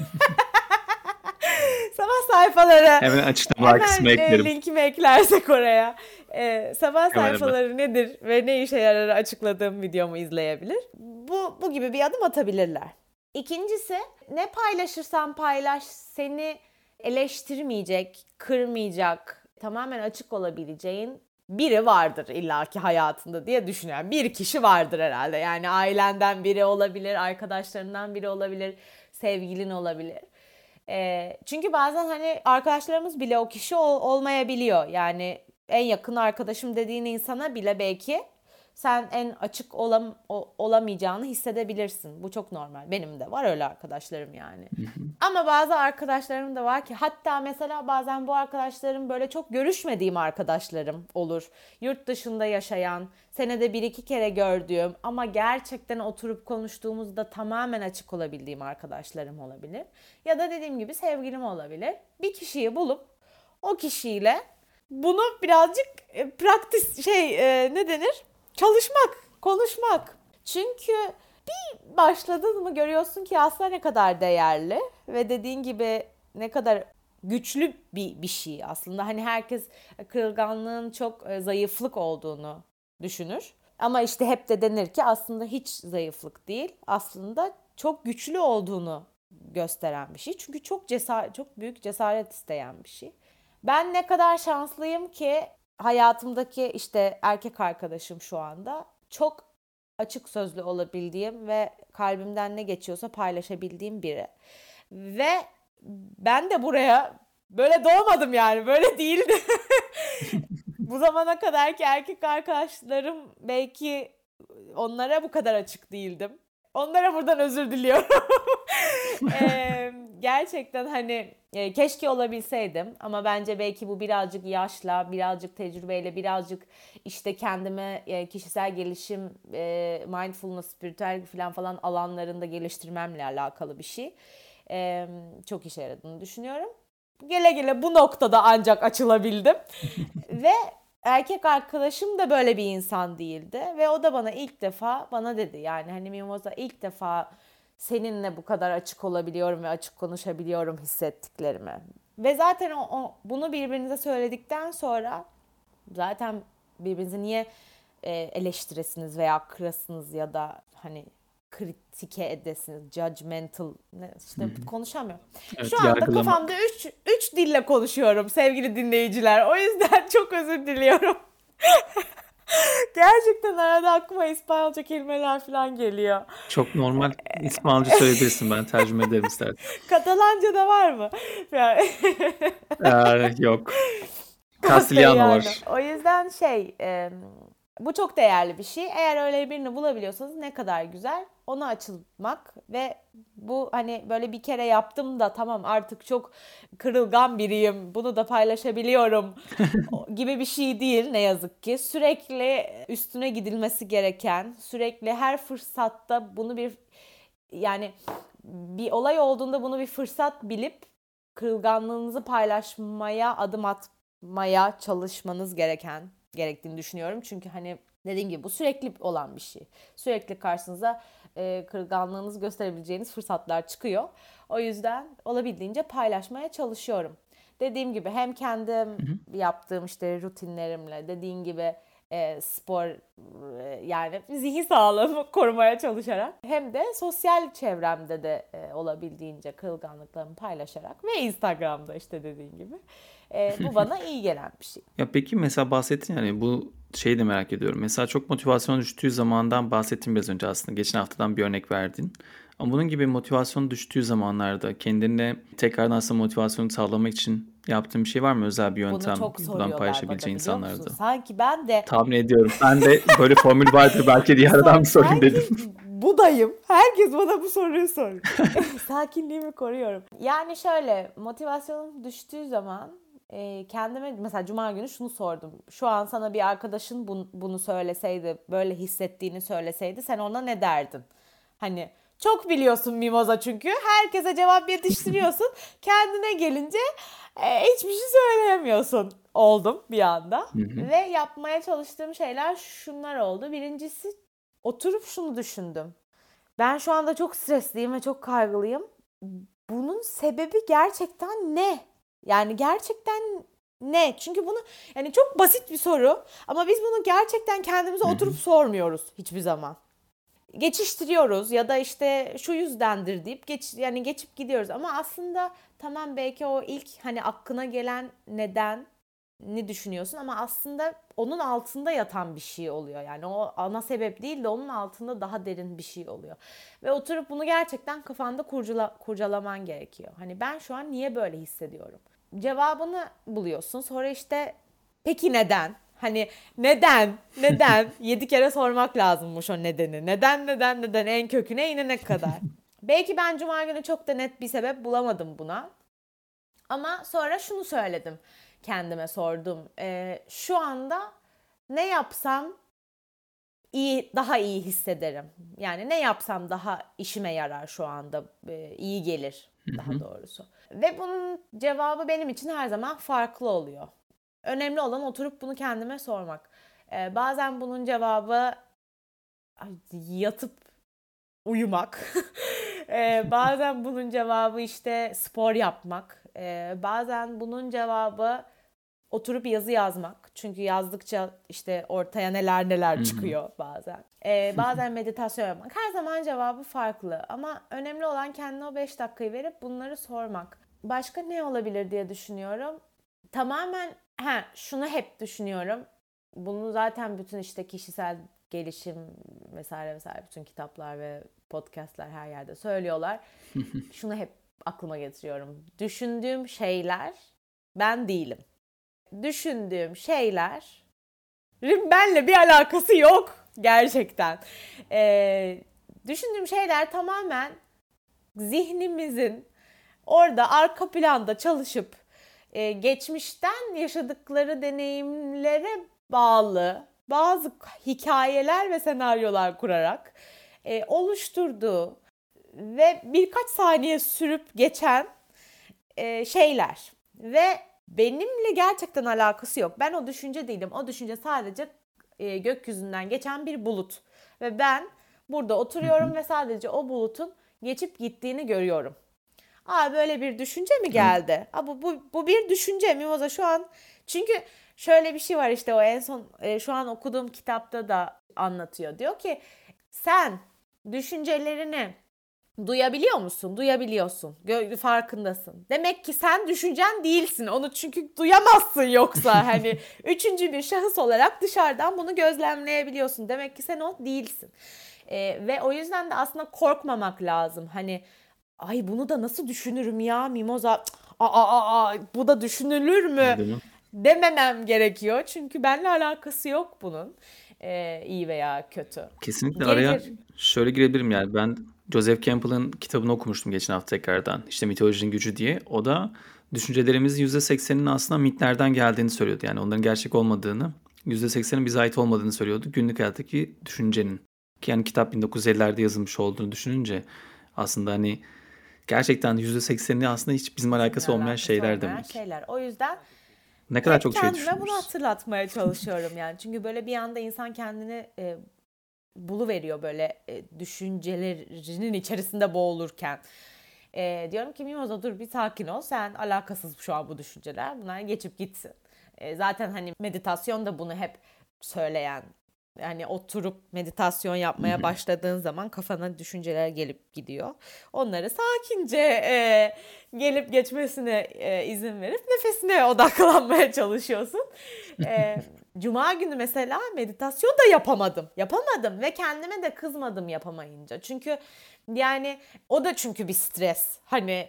sabah sayfaları hemen açıklama kısmına eklerim. linkimi eklersek oraya. Ee, sabah hemen sayfaları hemen. nedir ve ne işe yarar açıkladığım videomu izleyebilir. Bu, bu gibi bir adım atabilirler. İkincisi ne paylaşırsan paylaş seni eleştirmeyecek, kırmayacak, tamamen açık olabileceğin biri vardır illaki hayatında diye düşünüyorum. Bir kişi vardır herhalde. Yani ailenden biri olabilir, arkadaşlarından biri olabilir, sevgilin olabilir. E, çünkü bazen hani arkadaşlarımız bile o kişi ol, olmayabiliyor. Yani en yakın arkadaşım dediğin insana bile belki sen en açık olam, o, olamayacağını hissedebilirsin. Bu çok normal. Benim de var öyle arkadaşlarım yani. Ama bazı arkadaşlarım da var ki hatta mesela bazen bu arkadaşlarım böyle çok görüşmediğim arkadaşlarım olur. Yurt dışında yaşayan, senede bir iki kere gördüğüm ama gerçekten oturup konuştuğumuzda tamamen açık olabildiğim arkadaşlarım olabilir. Ya da dediğim gibi sevgilim olabilir. Bir kişiyi bulup o kişiyle bunu birazcık e, praktis şey e, ne denir? Çalışmak, konuşmak. Çünkü bir başladın mı görüyorsun ki aslında ne kadar değerli ve dediğin gibi ne kadar güçlü bir bir şey aslında. Hani herkes kırılganlığın çok e, zayıflık olduğunu düşünür. Ama işte hep de denir ki aslında hiç zayıflık değil. Aslında çok güçlü olduğunu gösteren bir şey. Çünkü çok cesaret, çok büyük cesaret isteyen bir şey. Ben ne kadar şanslıyım ki hayatımdaki işte erkek arkadaşım şu anda çok açık sözlü olabildiğim ve kalbimden ne geçiyorsa paylaşabildiğim biri. Ve ben de buraya böyle doğmadım yani böyle değildi. [LAUGHS] bu zamana kadar ki erkek arkadaşlarım belki onlara bu kadar açık değildim. Onlara buradan özür diliyorum. [LAUGHS] ee, gerçekten hani e, keşke olabilseydim ama bence belki bu birazcık yaşla, birazcık tecrübeyle, birazcık işte kendime e, kişisel gelişim, e, mindfulness, spiritüel falan falan alanlarında geliştirmemle alakalı bir şey. E, çok işe yaradığını düşünüyorum. Gele gele bu noktada ancak açılabildim. [LAUGHS] Ve erkek arkadaşım da böyle bir insan değildi ve o da bana ilk defa bana dedi yani hani Mimoza ilk defa seninle bu kadar açık olabiliyorum ve açık konuşabiliyorum hissettiklerimi. Ve zaten o, o bunu birbirinize söyledikten sonra zaten birbirinizi niye e, eleştiresiniz veya kırasınız ya da hani kritike edesiniz, judgmental, ne, işte Hı-hı. konuşamıyorum. Evet, Şu anda yargılamak. kafamda üç, üç dille konuşuyorum sevgili dinleyiciler. O yüzden [LAUGHS] çok özür diliyorum. [LAUGHS] [LAUGHS] Gerçekten arada aklıma İspanyolca kelimeler falan geliyor. Çok normal İspanyolca söyleyebilirsin ben tercüme ederim istersen. [LAUGHS] Katalanca da var mı? Yani... ee, yok. [LAUGHS] Kastilyano yani. var. O yüzden şey e, bu çok değerli bir şey. Eğer öyle birini bulabiliyorsanız ne kadar güzel ona açılmak ve bu hani böyle bir kere yaptım da tamam artık çok kırılgan biriyim bunu da paylaşabiliyorum [LAUGHS] gibi bir şey değil ne yazık ki. Sürekli üstüne gidilmesi gereken, sürekli her fırsatta bunu bir yani bir olay olduğunda bunu bir fırsat bilip kırılganlığınızı paylaşmaya adım atmaya çalışmanız gereken gerektiğini düşünüyorum. Çünkü hani dediğim gibi bu sürekli olan bir şey. Sürekli karşınıza e, kırılganlığınızı gösterebileceğiniz fırsatlar çıkıyor. O yüzden olabildiğince paylaşmaya çalışıyorum. dediğim gibi hem kendim yaptığım işte rutinlerimle dediğin gibi e, spor e, yani zihin sağlığımı [LAUGHS] korumaya çalışarak hem de sosyal çevremde de e, olabildiğince kırılganlıklarımı paylaşarak ve Instagram'da işte dediğin gibi e, bu bana iyi gelen bir şey. Ya peki mesela bahsettin yani bu şeyi de merak ediyorum. Mesela çok motivasyon düştüğü zamandan bahsettin biraz önce aslında. Geçen haftadan bir örnek verdin. Ama bunun gibi motivasyon düştüğü zamanlarda kendine tekrardan aslında motivasyonu sağlamak için yaptığın bir şey var mı? Özel bir yöntem Bunu çok buradan paylaşabileceğin insanlarda. Sanki ben de Tahmin ediyorum. Ben de böyle formül vardır belki diye aradan bir sorayım dedim. budayım. Herkes bana bu soruyu soruyor. [LAUGHS] Sakinliğimi koruyorum. Yani şöyle motivasyonum düştüğü zaman e, kendime mesela cuma günü şunu sordum. Şu an sana bir arkadaşın bun- bunu söyleseydi, böyle hissettiğini söyleseydi sen ona ne derdin? Hani çok biliyorsun mimoza çünkü. Herkese cevap yetiştiriyorsun. [LAUGHS] Kendine gelince e, hiçbir şey söyleyemiyorsun oldum bir anda. Ve yapmaya çalıştığım şeyler şunlar oldu. Birincisi oturup şunu düşündüm. Ben şu anda çok stresliyim ve çok kaygılıyım. Bunun sebebi gerçekten ne? Yani gerçekten ne? Çünkü bunu yani çok basit bir soru ama biz bunu gerçekten kendimize oturup sormuyoruz hiçbir zaman. Geçiştiriyoruz ya da işte şu yüzdendir deyip geç yani geçip gidiyoruz ama aslında tamam belki o ilk hani aklına gelen neden ne düşünüyorsun ama aslında onun altında yatan bir şey oluyor. Yani o ana sebep değil de onun altında daha derin bir şey oluyor. Ve oturup bunu gerçekten kafanda kurcala, kurcalaman gerekiyor. Hani ben şu an niye böyle hissediyorum? Cevabını buluyorsun. Sonra işte peki neden? Hani neden? Neden? [LAUGHS] Yedi kere sormak lazımmış o nedeni. Neden, neden, neden? En köküne inene kadar. [LAUGHS] Belki ben cuma günü çok da net bir sebep bulamadım buna. Ama sonra şunu söyledim kendime sordum. Ee, şu anda ne yapsam iyi daha iyi hissederim. Yani ne yapsam daha işime yarar şu anda e, iyi gelir daha doğrusu. Ve bunun cevabı benim için her zaman farklı oluyor. Önemli olan oturup bunu kendime sormak. Ee, bazen bunun cevabı yatıp uyumak. [LAUGHS] Ee, bazen bunun cevabı işte spor yapmak. Ee, bazen bunun cevabı oturup yazı yazmak. Çünkü yazdıkça işte ortaya neler neler çıkıyor bazen. Ee, bazen meditasyon yapmak. Her zaman cevabı farklı. Ama önemli olan kendine o 5 dakikayı verip bunları sormak. Başka ne olabilir diye düşünüyorum. Tamamen ha şunu hep düşünüyorum. Bunu zaten bütün işte kişisel gelişim vesaire vesaire bütün kitaplar ve podcastler her yerde söylüyorlar. [LAUGHS] Şunu hep aklıma getiriyorum. Düşündüğüm şeyler ben değilim. Düşündüğüm şeyler benle bir alakası yok gerçekten. Ee, düşündüğüm şeyler tamamen zihnimizin orada arka planda çalışıp e, geçmişten yaşadıkları deneyimlere bağlı bazı hikayeler ve senaryolar kurarak e, oluşturduğu ve birkaç saniye sürüp geçen e, şeyler ve benimle gerçekten alakası yok. Ben o düşünce değilim. O düşünce sadece e, gökyüzünden geçen bir bulut ve ben burada oturuyorum ve sadece o bulutun geçip gittiğini görüyorum. Aa böyle bir düşünce mi geldi? Aa, bu, bu, bu bir düşünce Mimoza şu an. Çünkü şöyle bir şey var işte o en son e, şu an okuduğum kitapta da anlatıyor. Diyor ki sen düşüncelerini duyabiliyor musun? Duyabiliyorsun. Gö- farkındasın. Demek ki sen düşüncen değilsin. Onu çünkü duyamazsın yoksa [LAUGHS] hani üçüncü bir şahıs olarak dışarıdan bunu gözlemleyebiliyorsun. Demek ki sen o değilsin. E, ve o yüzden de aslında korkmamak lazım. Hani ay bunu da nasıl düşünürüm ya Mimoza aa, aa, aa, bu da düşünülür mü dememem gerekiyor çünkü benimle alakası yok bunun ee, iyi veya kötü. Kesinlikle Gelir. araya şöyle girebilirim yani ben Joseph Campbell'ın kitabını okumuştum geçen hafta tekrardan. İşte mitolojinin gücü diye. O da düşüncelerimizin %80'inin aslında mitlerden geldiğini söylüyordu. Yani onların gerçek olmadığını, %80'in bize ait olmadığını söylüyordu. Günlük hayattaki düşüncenin. Ki yani kitap 1950'lerde yazılmış olduğunu düşününce aslında hani gerçekten %80'i aslında hiç bizim alakası olmayan Alakası şeyler olmayan demek. Şeyler. O yüzden Ne kadar çok şey kendime bunu hatırlatmaya çalışıyorum yani. Çünkü böyle bir anda insan kendini e, buluveriyor böyle e, düşüncelerinin içerisinde boğulurken. E, diyorum ki Mimoza dur bir sakin ol. Sen alakasız şu an bu düşünceler. Bunlar geçip gitsin. E, zaten hani meditasyon da bunu hep söyleyen yani oturup meditasyon yapmaya başladığın zaman kafana düşünceler gelip gidiyor. Onları sakince e, gelip geçmesine e, izin verip nefesine odaklanmaya çalışıyorsun. E, [LAUGHS] Cuma günü mesela meditasyon da yapamadım. Yapamadım ve kendime de kızmadım yapamayınca. Çünkü yani o da çünkü bir stres. Hani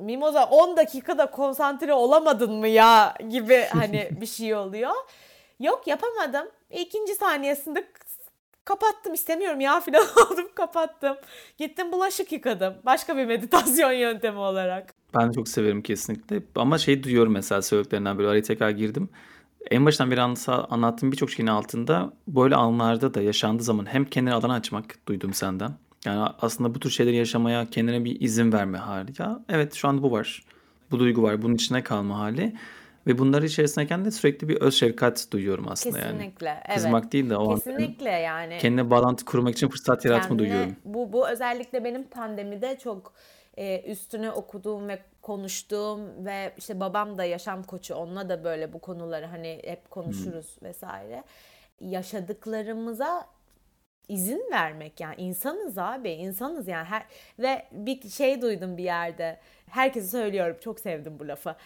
Mimoza 10 dakikada konsantre olamadın mı ya gibi hani [LAUGHS] bir şey oluyor. Yok yapamadım. İkinci saniyesinde kapattım istemiyorum ya filan [LAUGHS] oldum kapattım. Gittim bulaşık yıkadım. Başka bir meditasyon [LAUGHS] yöntemi olarak. Ben çok severim kesinlikle. Ama şey duyuyorum mesela söylediklerinden böyle araya tekrar girdim. En baştan beri anlattığım birçok şeyin altında böyle anlarda da yaşandığı zaman hem kendine alan açmak duydum senden. Yani aslında bu tür şeyleri yaşamaya kendine bir izin verme hali. Ya evet şu anda bu var. Bu duygu var. Bunun içine kalma hali. Ve bunları içerisindeyken de sürekli bir öz şefkat duyuyorum aslında Kesinlikle, yani. evet. Kızmak değil de o Kesinlikle yani. Kendine bağlantı kurmak için fırsat yaratma Kendine, duyuyorum. Bu, bu özellikle benim pandemide çok e, üstüne okuduğum ve konuştuğum ve işte babam da yaşam koçu onunla da böyle bu konuları hani hep konuşuruz hmm. vesaire. Yaşadıklarımıza izin vermek yani insanız abi insanız yani her ve bir şey duydum bir yerde herkese söylüyorum çok sevdim bu lafı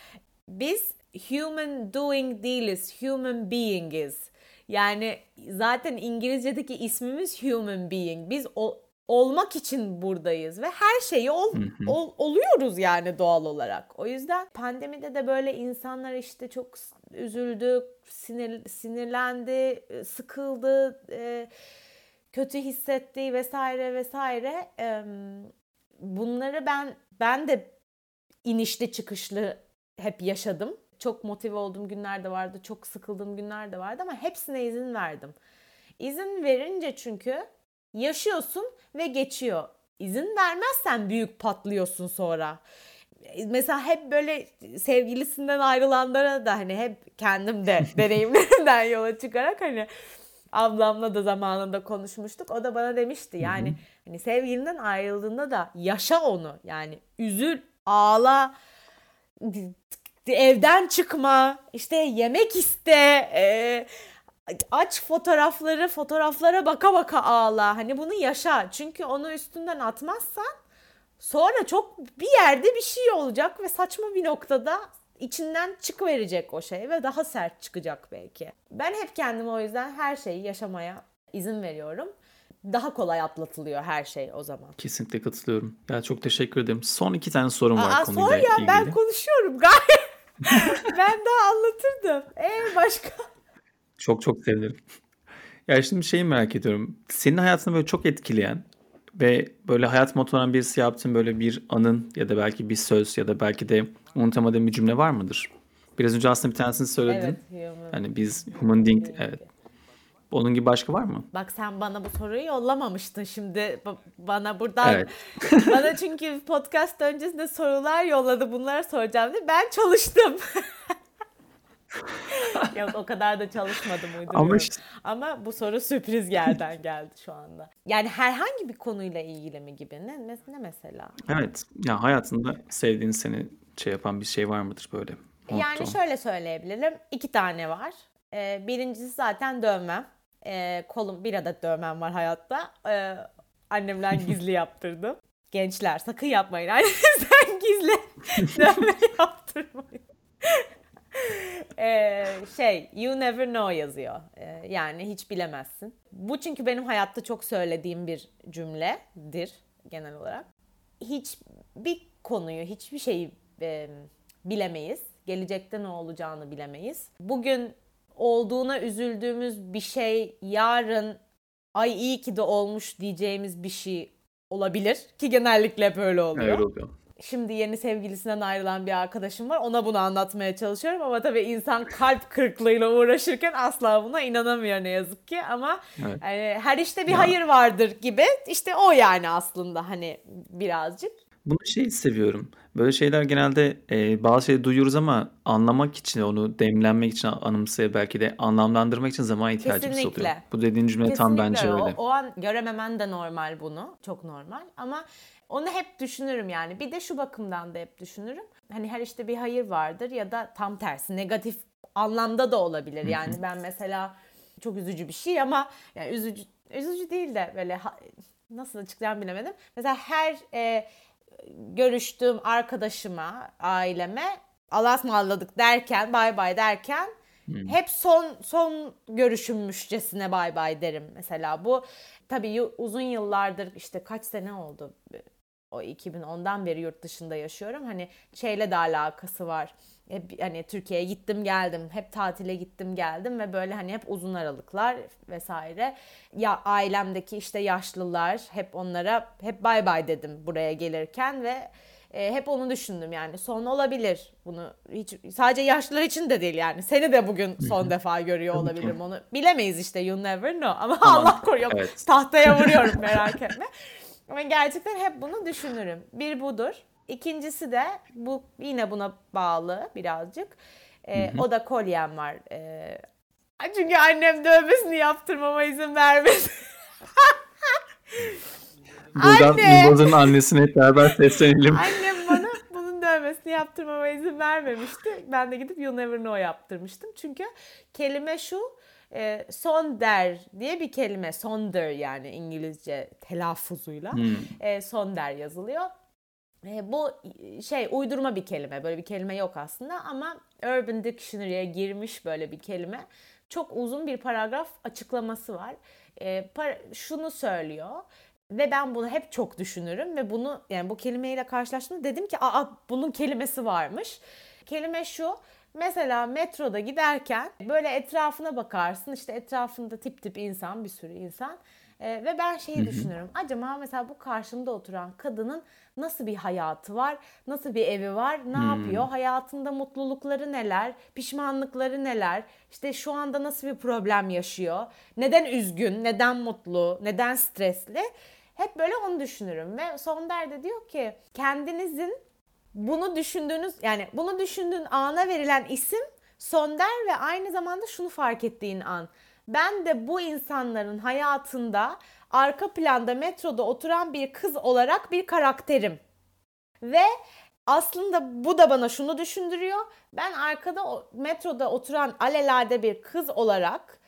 biz human doing değiliz, human beingiz. Yani zaten İngilizce'deki ismimiz human being. Biz o, olmak için buradayız ve her şeyi ol, ol, oluyoruz yani doğal olarak. O yüzden pandemide de böyle insanlar işte çok üzüldü, sinir, sinirlendi, sıkıldı, e, kötü hissetti vesaire vesaire. E, bunları ben ben de inişli çıkışlı hep yaşadım. Çok motive olduğum günler de vardı, çok sıkıldığım günler de vardı ama hepsine izin verdim. İzin verince çünkü yaşıyorsun ve geçiyor. İzin vermezsen büyük patlıyorsun sonra. Mesela hep böyle sevgilisinden ayrılanlara da hani hep kendim de [LAUGHS] deneyimlerimden yola çıkarak hani ablamla da zamanında konuşmuştuk. O da bana demişti yani hani sevgilinden ayrıldığında da yaşa onu. Yani üzül, ağla, evden çıkma, işte yemek iste, e, aç fotoğrafları, fotoğraflara baka baka ağla. Hani bunu yaşa. Çünkü onu üstünden atmazsan sonra çok bir yerde bir şey olacak ve saçma bir noktada içinden çıkıverecek o şey ve daha sert çıkacak belki. Ben hep kendime o yüzden her şeyi yaşamaya izin veriyorum. Daha kolay atlatılıyor her şey o zaman. Kesinlikle katılıyorum. Ya çok teşekkür ederim. Son iki tane sorum var Aa, konuyla ya, ilgili. Ben konuşuyorum [LAUGHS] gayet. [LAUGHS] ben daha anlatırdım. Ee başka? Çok çok sevinirim. Ya şimdi şeyi merak ediyorum. Senin hayatını böyle çok etkileyen ve böyle hayat motoran birisi yaptığın böyle bir anın ya da belki bir söz ya da belki de unutamadığın bir cümle var mıdır? Biraz önce aslında bir tanesini söyledin. Evet, human. Hani biz human being, evet. Onun gibi başka var mı? Bak sen bana bu soruyu yollamamıştın şimdi bana buradan. Evet. [LAUGHS] bana çünkü podcast öncesinde sorular yolladı bunları soracağım diye. Ben çalıştım. [LAUGHS] Yok o kadar da çalışmadım uyduruyorum. Ama, işte... Ama bu soru sürpriz yerden geldi şu anda. Yani herhangi bir konuyla ilgili mi gibi? Ne, ne, mesela? Evet. Ya hayatında sevdiğin seni şey yapan bir şey var mıdır böyle? Motto. Yani şöyle söyleyebilirim. İki tane var. Ee, birincisi zaten dövmem e, kolum bir adet dövmem var hayatta. E, annemden [LAUGHS] gizli yaptırdım. Gençler sakın yapmayın. Annenizden [LAUGHS] gizli [LAUGHS] dövme yaptırmayın. ee, şey you never know yazıyor. Ee, yani hiç bilemezsin. Bu çünkü benim hayatta çok söylediğim bir cümledir genel olarak. Hiç bir konuyu, hiçbir şeyi e, bilemeyiz. Gelecekte ne olacağını bilemeyiz. Bugün olduğuna üzüldüğümüz bir şey yarın ay iyi ki de olmuş diyeceğimiz bir şey olabilir ki genellikle böyle oluyor. Öyle oluyor. Şimdi yeni sevgilisinden ayrılan bir arkadaşım var. Ona bunu anlatmaya çalışıyorum ama tabii insan kalp kırıklığıyla uğraşırken asla buna inanamıyor ne yazık ki. Ama evet. yani her işte bir ya. hayır vardır gibi. İşte o yani aslında hani birazcık. Bunu şey seviyorum. Böyle şeyler genelde e, bazı şeyleri duyuyoruz ama anlamak için, onu demlenmek için, anımsaya belki de anlamlandırmak için zaman ihtiyacımız oluyor. Kesinlikle. Bu dediğin cümle tam Kesinlikle bence o, öyle. o an görememen de normal bunu. Çok normal. Ama onu hep düşünürüm yani. Bir de şu bakımdan da hep düşünürüm. Hani her işte bir hayır vardır ya da tam tersi negatif anlamda da olabilir. Yani ben mesela çok üzücü bir şey ama yani üzücü üzücü değil de böyle ha- nasıl açıklayacağımı bilemedim. Mesela her e, görüştüğüm arkadaşıma, aileme Allah'a ısmarladık derken, bay bay derken hep son son görüşümmüşçesine bay bay derim mesela. Bu tabii uzun yıllardır işte kaç sene oldu o 2010'dan beri yurt dışında yaşıyorum. Hani şeyle de alakası var. Hep hani Türkiye'ye gittim geldim. Hep tatile gittim geldim ve böyle hani hep uzun aralıklar vesaire. Ya ailemdeki işte yaşlılar hep onlara hep bay bay dedim buraya gelirken ve e, hep onu düşündüm yani son olabilir bunu hiç sadece yaşlılar için de değil yani seni de bugün son defa görüyor olabilirim onu bilemeyiz işte you never know ama Aman, Allah koruyor evet. tahtaya vuruyorum merak etme. Ama gerçekten hep bunu düşünürüm. Bir budur. İkincisi de bu yine buna bağlı birazcık. Ee, o da kolyem var. Ee, çünkü annem dövmesini yaptırmama izin vermedi. [LAUGHS] Buradan Anne! Mimoza'nın annesine hep beraber seslenelim. Annem bana bunun dövmesini yaptırmama izin vermemişti. Ben de gidip You Never Know yaptırmıştım. Çünkü kelime şu e, sonder diye bir kelime. Sonder yani İngilizce telaffuzuyla. E, sonder yazılıyor. E, bu şey uydurma bir kelime. Böyle bir kelime yok aslında ama Urban Dictionary'e girmiş böyle bir kelime. Çok uzun bir paragraf açıklaması var. E, par- şunu söylüyor ve ben bunu hep çok düşünürüm ve bunu yani bu kelimeyle karşılaştığımda dedim ki aa bunun kelimesi varmış. Kelime şu. Mesela metroda giderken böyle etrafına bakarsın işte etrafında tip tip insan bir sürü insan Ee, ve ben şeyi düşünürüm. Acaba mesela bu karşımda oturan kadının nasıl bir hayatı var? Nasıl bir evi var? Ne yapıyor? Hayatında mutlulukları neler? Pişmanlıkları neler? İşte şu anda nasıl bir problem yaşıyor? Neden üzgün? Neden mutlu? Neden stresli? Hep böyle onu düşünürüm ve Sonder de diyor ki kendinizin bunu düşündüğünüz yani bunu düşündüğün ana verilen isim Sonder ve aynı zamanda şunu fark ettiğin an. Ben de bu insanların hayatında arka planda metroda oturan bir kız olarak bir karakterim. Ve aslında bu da bana şunu düşündürüyor. Ben arkada metroda oturan alelade bir kız olarak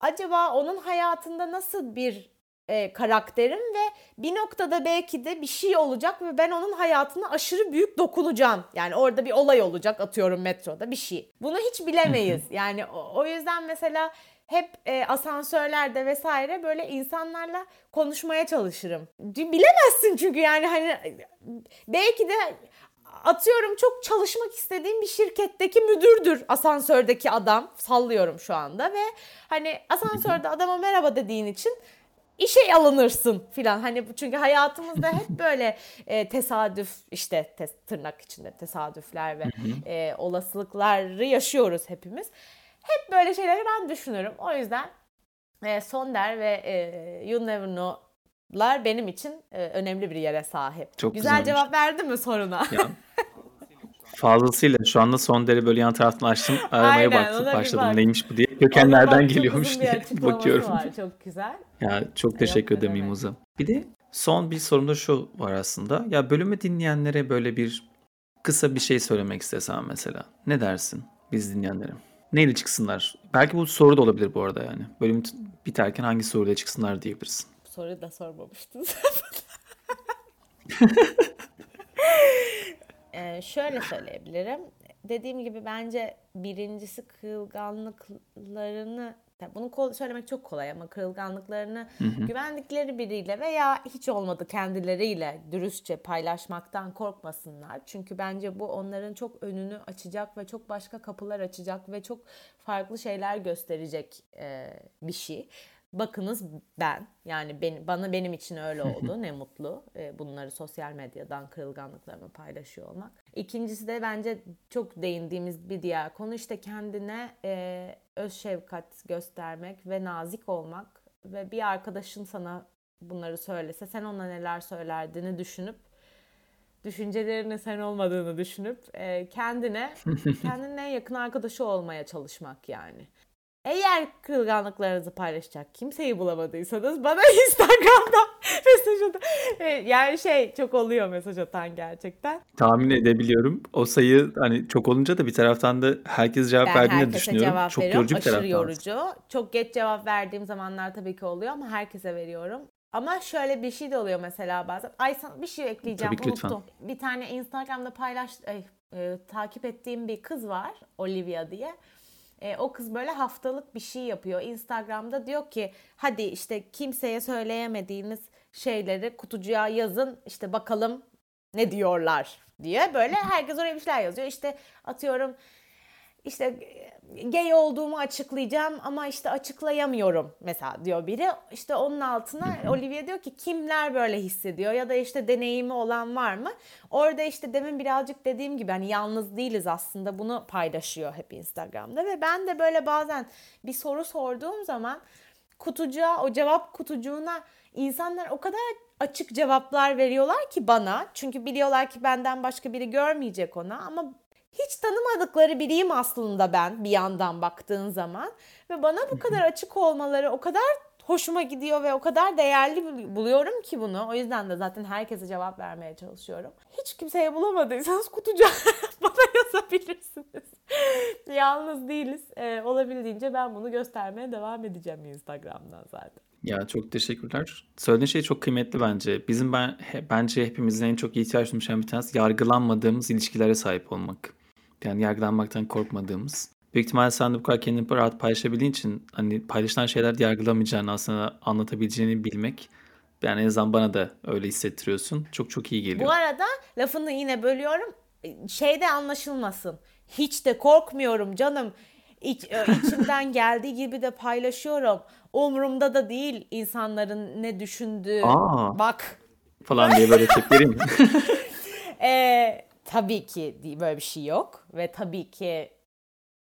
acaba onun hayatında nasıl bir e, karakterim ve bir noktada belki de bir şey olacak ve ben onun hayatına aşırı büyük dokunacağım. Yani orada bir olay olacak atıyorum metroda bir şey. Bunu hiç bilemeyiz. Yani o, o yüzden mesela hep e, asansörlerde vesaire böyle insanlarla konuşmaya çalışırım. Bilemezsin çünkü yani hani belki de atıyorum çok çalışmak istediğim bir şirketteki müdürdür asansördeki adam. Sallıyorum şu anda ve hani asansörde adama merhaba dediğin için işe alınırsın filan. Hani bu- çünkü hayatımızda hep [LAUGHS] böyle e, tesadüf işte te- tırnak içinde tesadüfler ve e, olasılıkları yaşıyoruz hepimiz. Hep böyle şeyleri ben düşünürüm. O yüzden e, Sonder ve e, You Never Know'lar benim için e, önemli bir yere sahip. Çok Güzel güzelmiş. cevap verdim mi soruna? Ya, fazlasıyla şu anda son deri böyle yan taraftan açtım. Aramaya Aynen, baktım, başladım bak. neymiş bu diye. Kökenlerden geliyormuş diye bakıyorum. Var, çok güzel. Ya çok teşekkür ederim. Mimoza. Bir de son bir sorum da şu var aslında. Ya bölümü dinleyenlere böyle bir kısa bir şey söylemek istesem mesela. Ne dersin biz dinleyenlere? Neyle çıksınlar? Belki bu soru da olabilir bu arada yani. Bölüm biterken hangi soruyla çıksınlar diyebilirsin. Bu soruyu da sormamıştın. [LAUGHS] Ee, şöyle söyleyebilirim. Dediğim gibi bence birincisi kırılganlıklarını bunu söylemek çok kolay ama kırılganlıklarını güvendikleri biriyle veya hiç olmadı kendileriyle dürüstçe paylaşmaktan korkmasınlar. Çünkü bence bu onların çok önünü açacak ve çok başka kapılar açacak ve çok farklı şeyler gösterecek e, bir şey. Bakınız ben yani ben, bana benim için öyle oldu ne mutlu e, bunları sosyal medyadan kırılganlıklarımı paylaşıyor olmak. İkincisi de bence çok değindiğimiz bir diğer konu işte kendine e, öz şefkat göstermek ve nazik olmak ve bir arkadaşın sana bunları söylese sen ona neler söylediğini düşünüp düşüncelerinin sen olmadığını düşünüp e, kendine [LAUGHS] kendinin en yakın arkadaşı olmaya çalışmak yani. Eğer kırılganlıklarınızı paylaşacak kimseyi bulamadıysanız bana [LAUGHS] Instagram'dan [LAUGHS] mesaj atın. Yani şey çok oluyor mesaj atan gerçekten. Tahmin edebiliyorum. O sayı hani çok olunca da bir taraftan da herkes cevap Ben verdiğini düşünüyorum. cevap Çok veriyorum. yorucu bir Aşırı taraftan. yorucu. Çok geç cevap verdiğim zamanlar tabii ki oluyor ama herkese veriyorum. Ama şöyle bir şey de oluyor mesela bazen. Ay sana bir şey ekleyeceğim Tabii ki lütfen. unuttum. Bir tane Instagram'da paylaş ay, e, takip ettiğim bir kız var. Olivia diye. E, o kız böyle haftalık bir şey yapıyor. Instagram'da diyor ki hadi işte kimseye söyleyemediğiniz şeyleri kutucuğa yazın. işte bakalım ne diyorlar diye böyle herkes oraya bir şeyler yazıyor. İşte atıyorum işte gay olduğumu açıklayacağım ama işte açıklayamıyorum mesela diyor biri. İşte onun altına Olivia diyor ki kimler böyle hissediyor ya da işte deneyimi olan var mı? Orada işte demin birazcık dediğim gibi hani yalnız değiliz aslında bunu paylaşıyor hep Instagram'da ve ben de böyle bazen bir soru sorduğum zaman kutucuğa o cevap kutucuğuna insanlar o kadar açık cevaplar veriyorlar ki bana. Çünkü biliyorlar ki benden başka biri görmeyecek ona ama hiç tanımadıkları biriyim aslında ben bir yandan baktığın zaman ve bana bu kadar açık olmaları o kadar hoşuma gidiyor ve o kadar değerli bul- buluyorum ki bunu. O yüzden de zaten herkese cevap vermeye çalışıyorum. Hiç kimseye bulamadıysanız kutucuğa [LAUGHS] bana yazabilirsiniz. [LAUGHS] Yalnız değiliz. Ee, olabildiğince ben bunu göstermeye devam edeceğim Instagram'dan zaten. Ya çok teşekkürler. Söylediğin şey çok kıymetli bence. Bizim ben he- bence hepimizin en çok ihtiyaç şeyden bir tanesi yargılanmadığımız ilişkilere sahip olmak. Yani yargılanmaktan korkmadığımız. Büyük ihtimalle sen de bu kadar kendini rahat paylaşabildiğin için hani paylaşılan şeyler yargılamayacağını aslında anlatabileceğini bilmek. Yani en azından bana da öyle hissettiriyorsun. Çok çok iyi geliyor. Bu arada lafını yine bölüyorum. Şeyde anlaşılmasın. Hiç de korkmuyorum canım. İç, e, içimden [LAUGHS] geldiği gibi de paylaşıyorum. Umurumda da değil insanların ne düşündüğü. Aa. Bak. Falan diye böyle tepki vereyim mi? [LAUGHS] Ee, tabii ki böyle bir şey yok. Ve tabii ki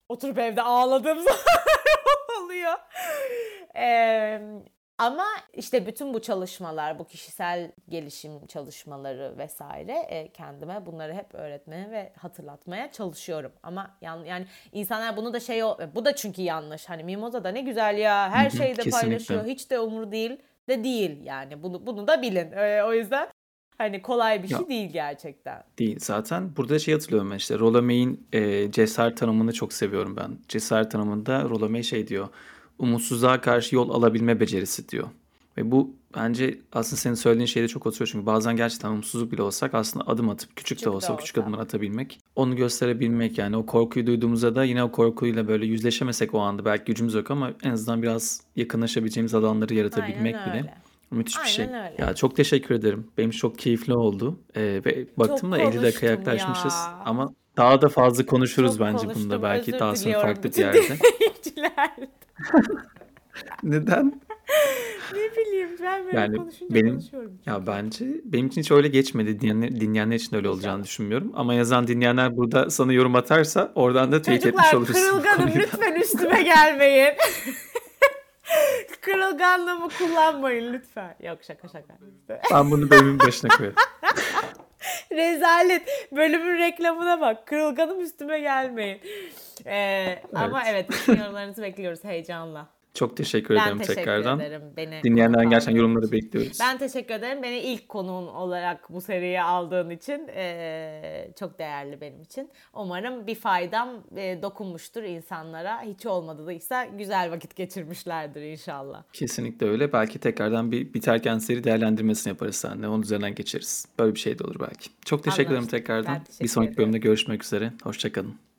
oturup evde ağladığım [LAUGHS] zaman oluyor. Ee, ama işte bütün bu çalışmalar, bu kişisel gelişim çalışmaları vesaire e, kendime bunları hep öğretmeye ve hatırlatmaya çalışıyorum. Ama yan, yani insanlar bunu da şey o- bu da çünkü yanlış. Hani Mimoza da ne güzel ya her şeyi de paylaşıyor. Hiç de umur değil de değil yani. Bunu bunu da bilin. Ee, o yüzden hani kolay bir Ya. şey değil gerçekten. Değil zaten. Burada şey hatırlıyorum ben işte. Rollo May'in e, cesaret tanımını çok seviyorum ben. Cesaret tanımında Rollo May şey diyor. Umutsuzluğa karşı yol alabilme becerisi diyor. Ve bu bence aslında senin söylediğin şeyde çok oturuyor. Çünkü bazen gerçekten umutsuzluk bile olsak aslında adım atıp küçük, Küçük de de olsa küçük olsa. adımları atabilmek. Onu gösterebilmek yani o korkuyu duyduğumuzda da yine o korkuyla böyle yüzleşemesek o anda belki gücümüz yok ama en azından biraz yakınlaşabileceğimiz alanları yaratabilmek Aynen bile. Müthiş bir şey. Aynen öyle. Ya çok teşekkür ederim. Benim çok keyifli oldu. Ee, ve baktım da 50 dakika konuştum yaklaşmışız. ya. Ama daha da fazla konuşuruz Çok bence konuştum, bunda. Belki daha sonra farklı bir yerde. [LAUGHS] [LAUGHS] Neden? ne bileyim ben böyle Yani konuşunca benim konuşuyorum. ya bence benim için hiç öyle geçmedi. Dinleyenler, dinleyenler için öyle olacağını düşünmüyorum. Ama yazan dinleyenler burada sana yorum atarsa oradan da teyit etmiş Çocuklar oluruz. bu [LAUGHS] kırılganım lütfen üstüme gelmeyin. Kırılganlığımı kullanmayın lütfen. Yok şaka şaka. Ben bunu bölümün başına koyarım. [LAUGHS] Rezalet. Bölümün reklamına bak. Kırılganım üstüme gelmeyin. Ee, Ama evet yorumlarınızı bekliyoruz heyecanla. Çok teşekkür Ben ederim teşekkür tekrardan. ederim. Beni Dinleyenlerden gerçekten yorumları için. bekliyoruz. Ben teşekkür ederim. Beni ilk konuğun olarak bu seriye aldığın için eee, çok değerli benim için. Umarım bir faydam eee, dokunmuştur insanlara. Hiç olmadıysa güzel vakit geçirmişlerdir inşallah. Kesinlikle öyle. Belki tekrardan bir biterken seri değerlendirmesini yaparız seninle. Onun üzerinden geçeriz. Böyle bir şey de olur belki. Çok teşekkür ederim Anlaştık. tekrardan. Ben teşekkür bir sonraki ederim. bölümde görüşmek üzere. Hoşçakalın.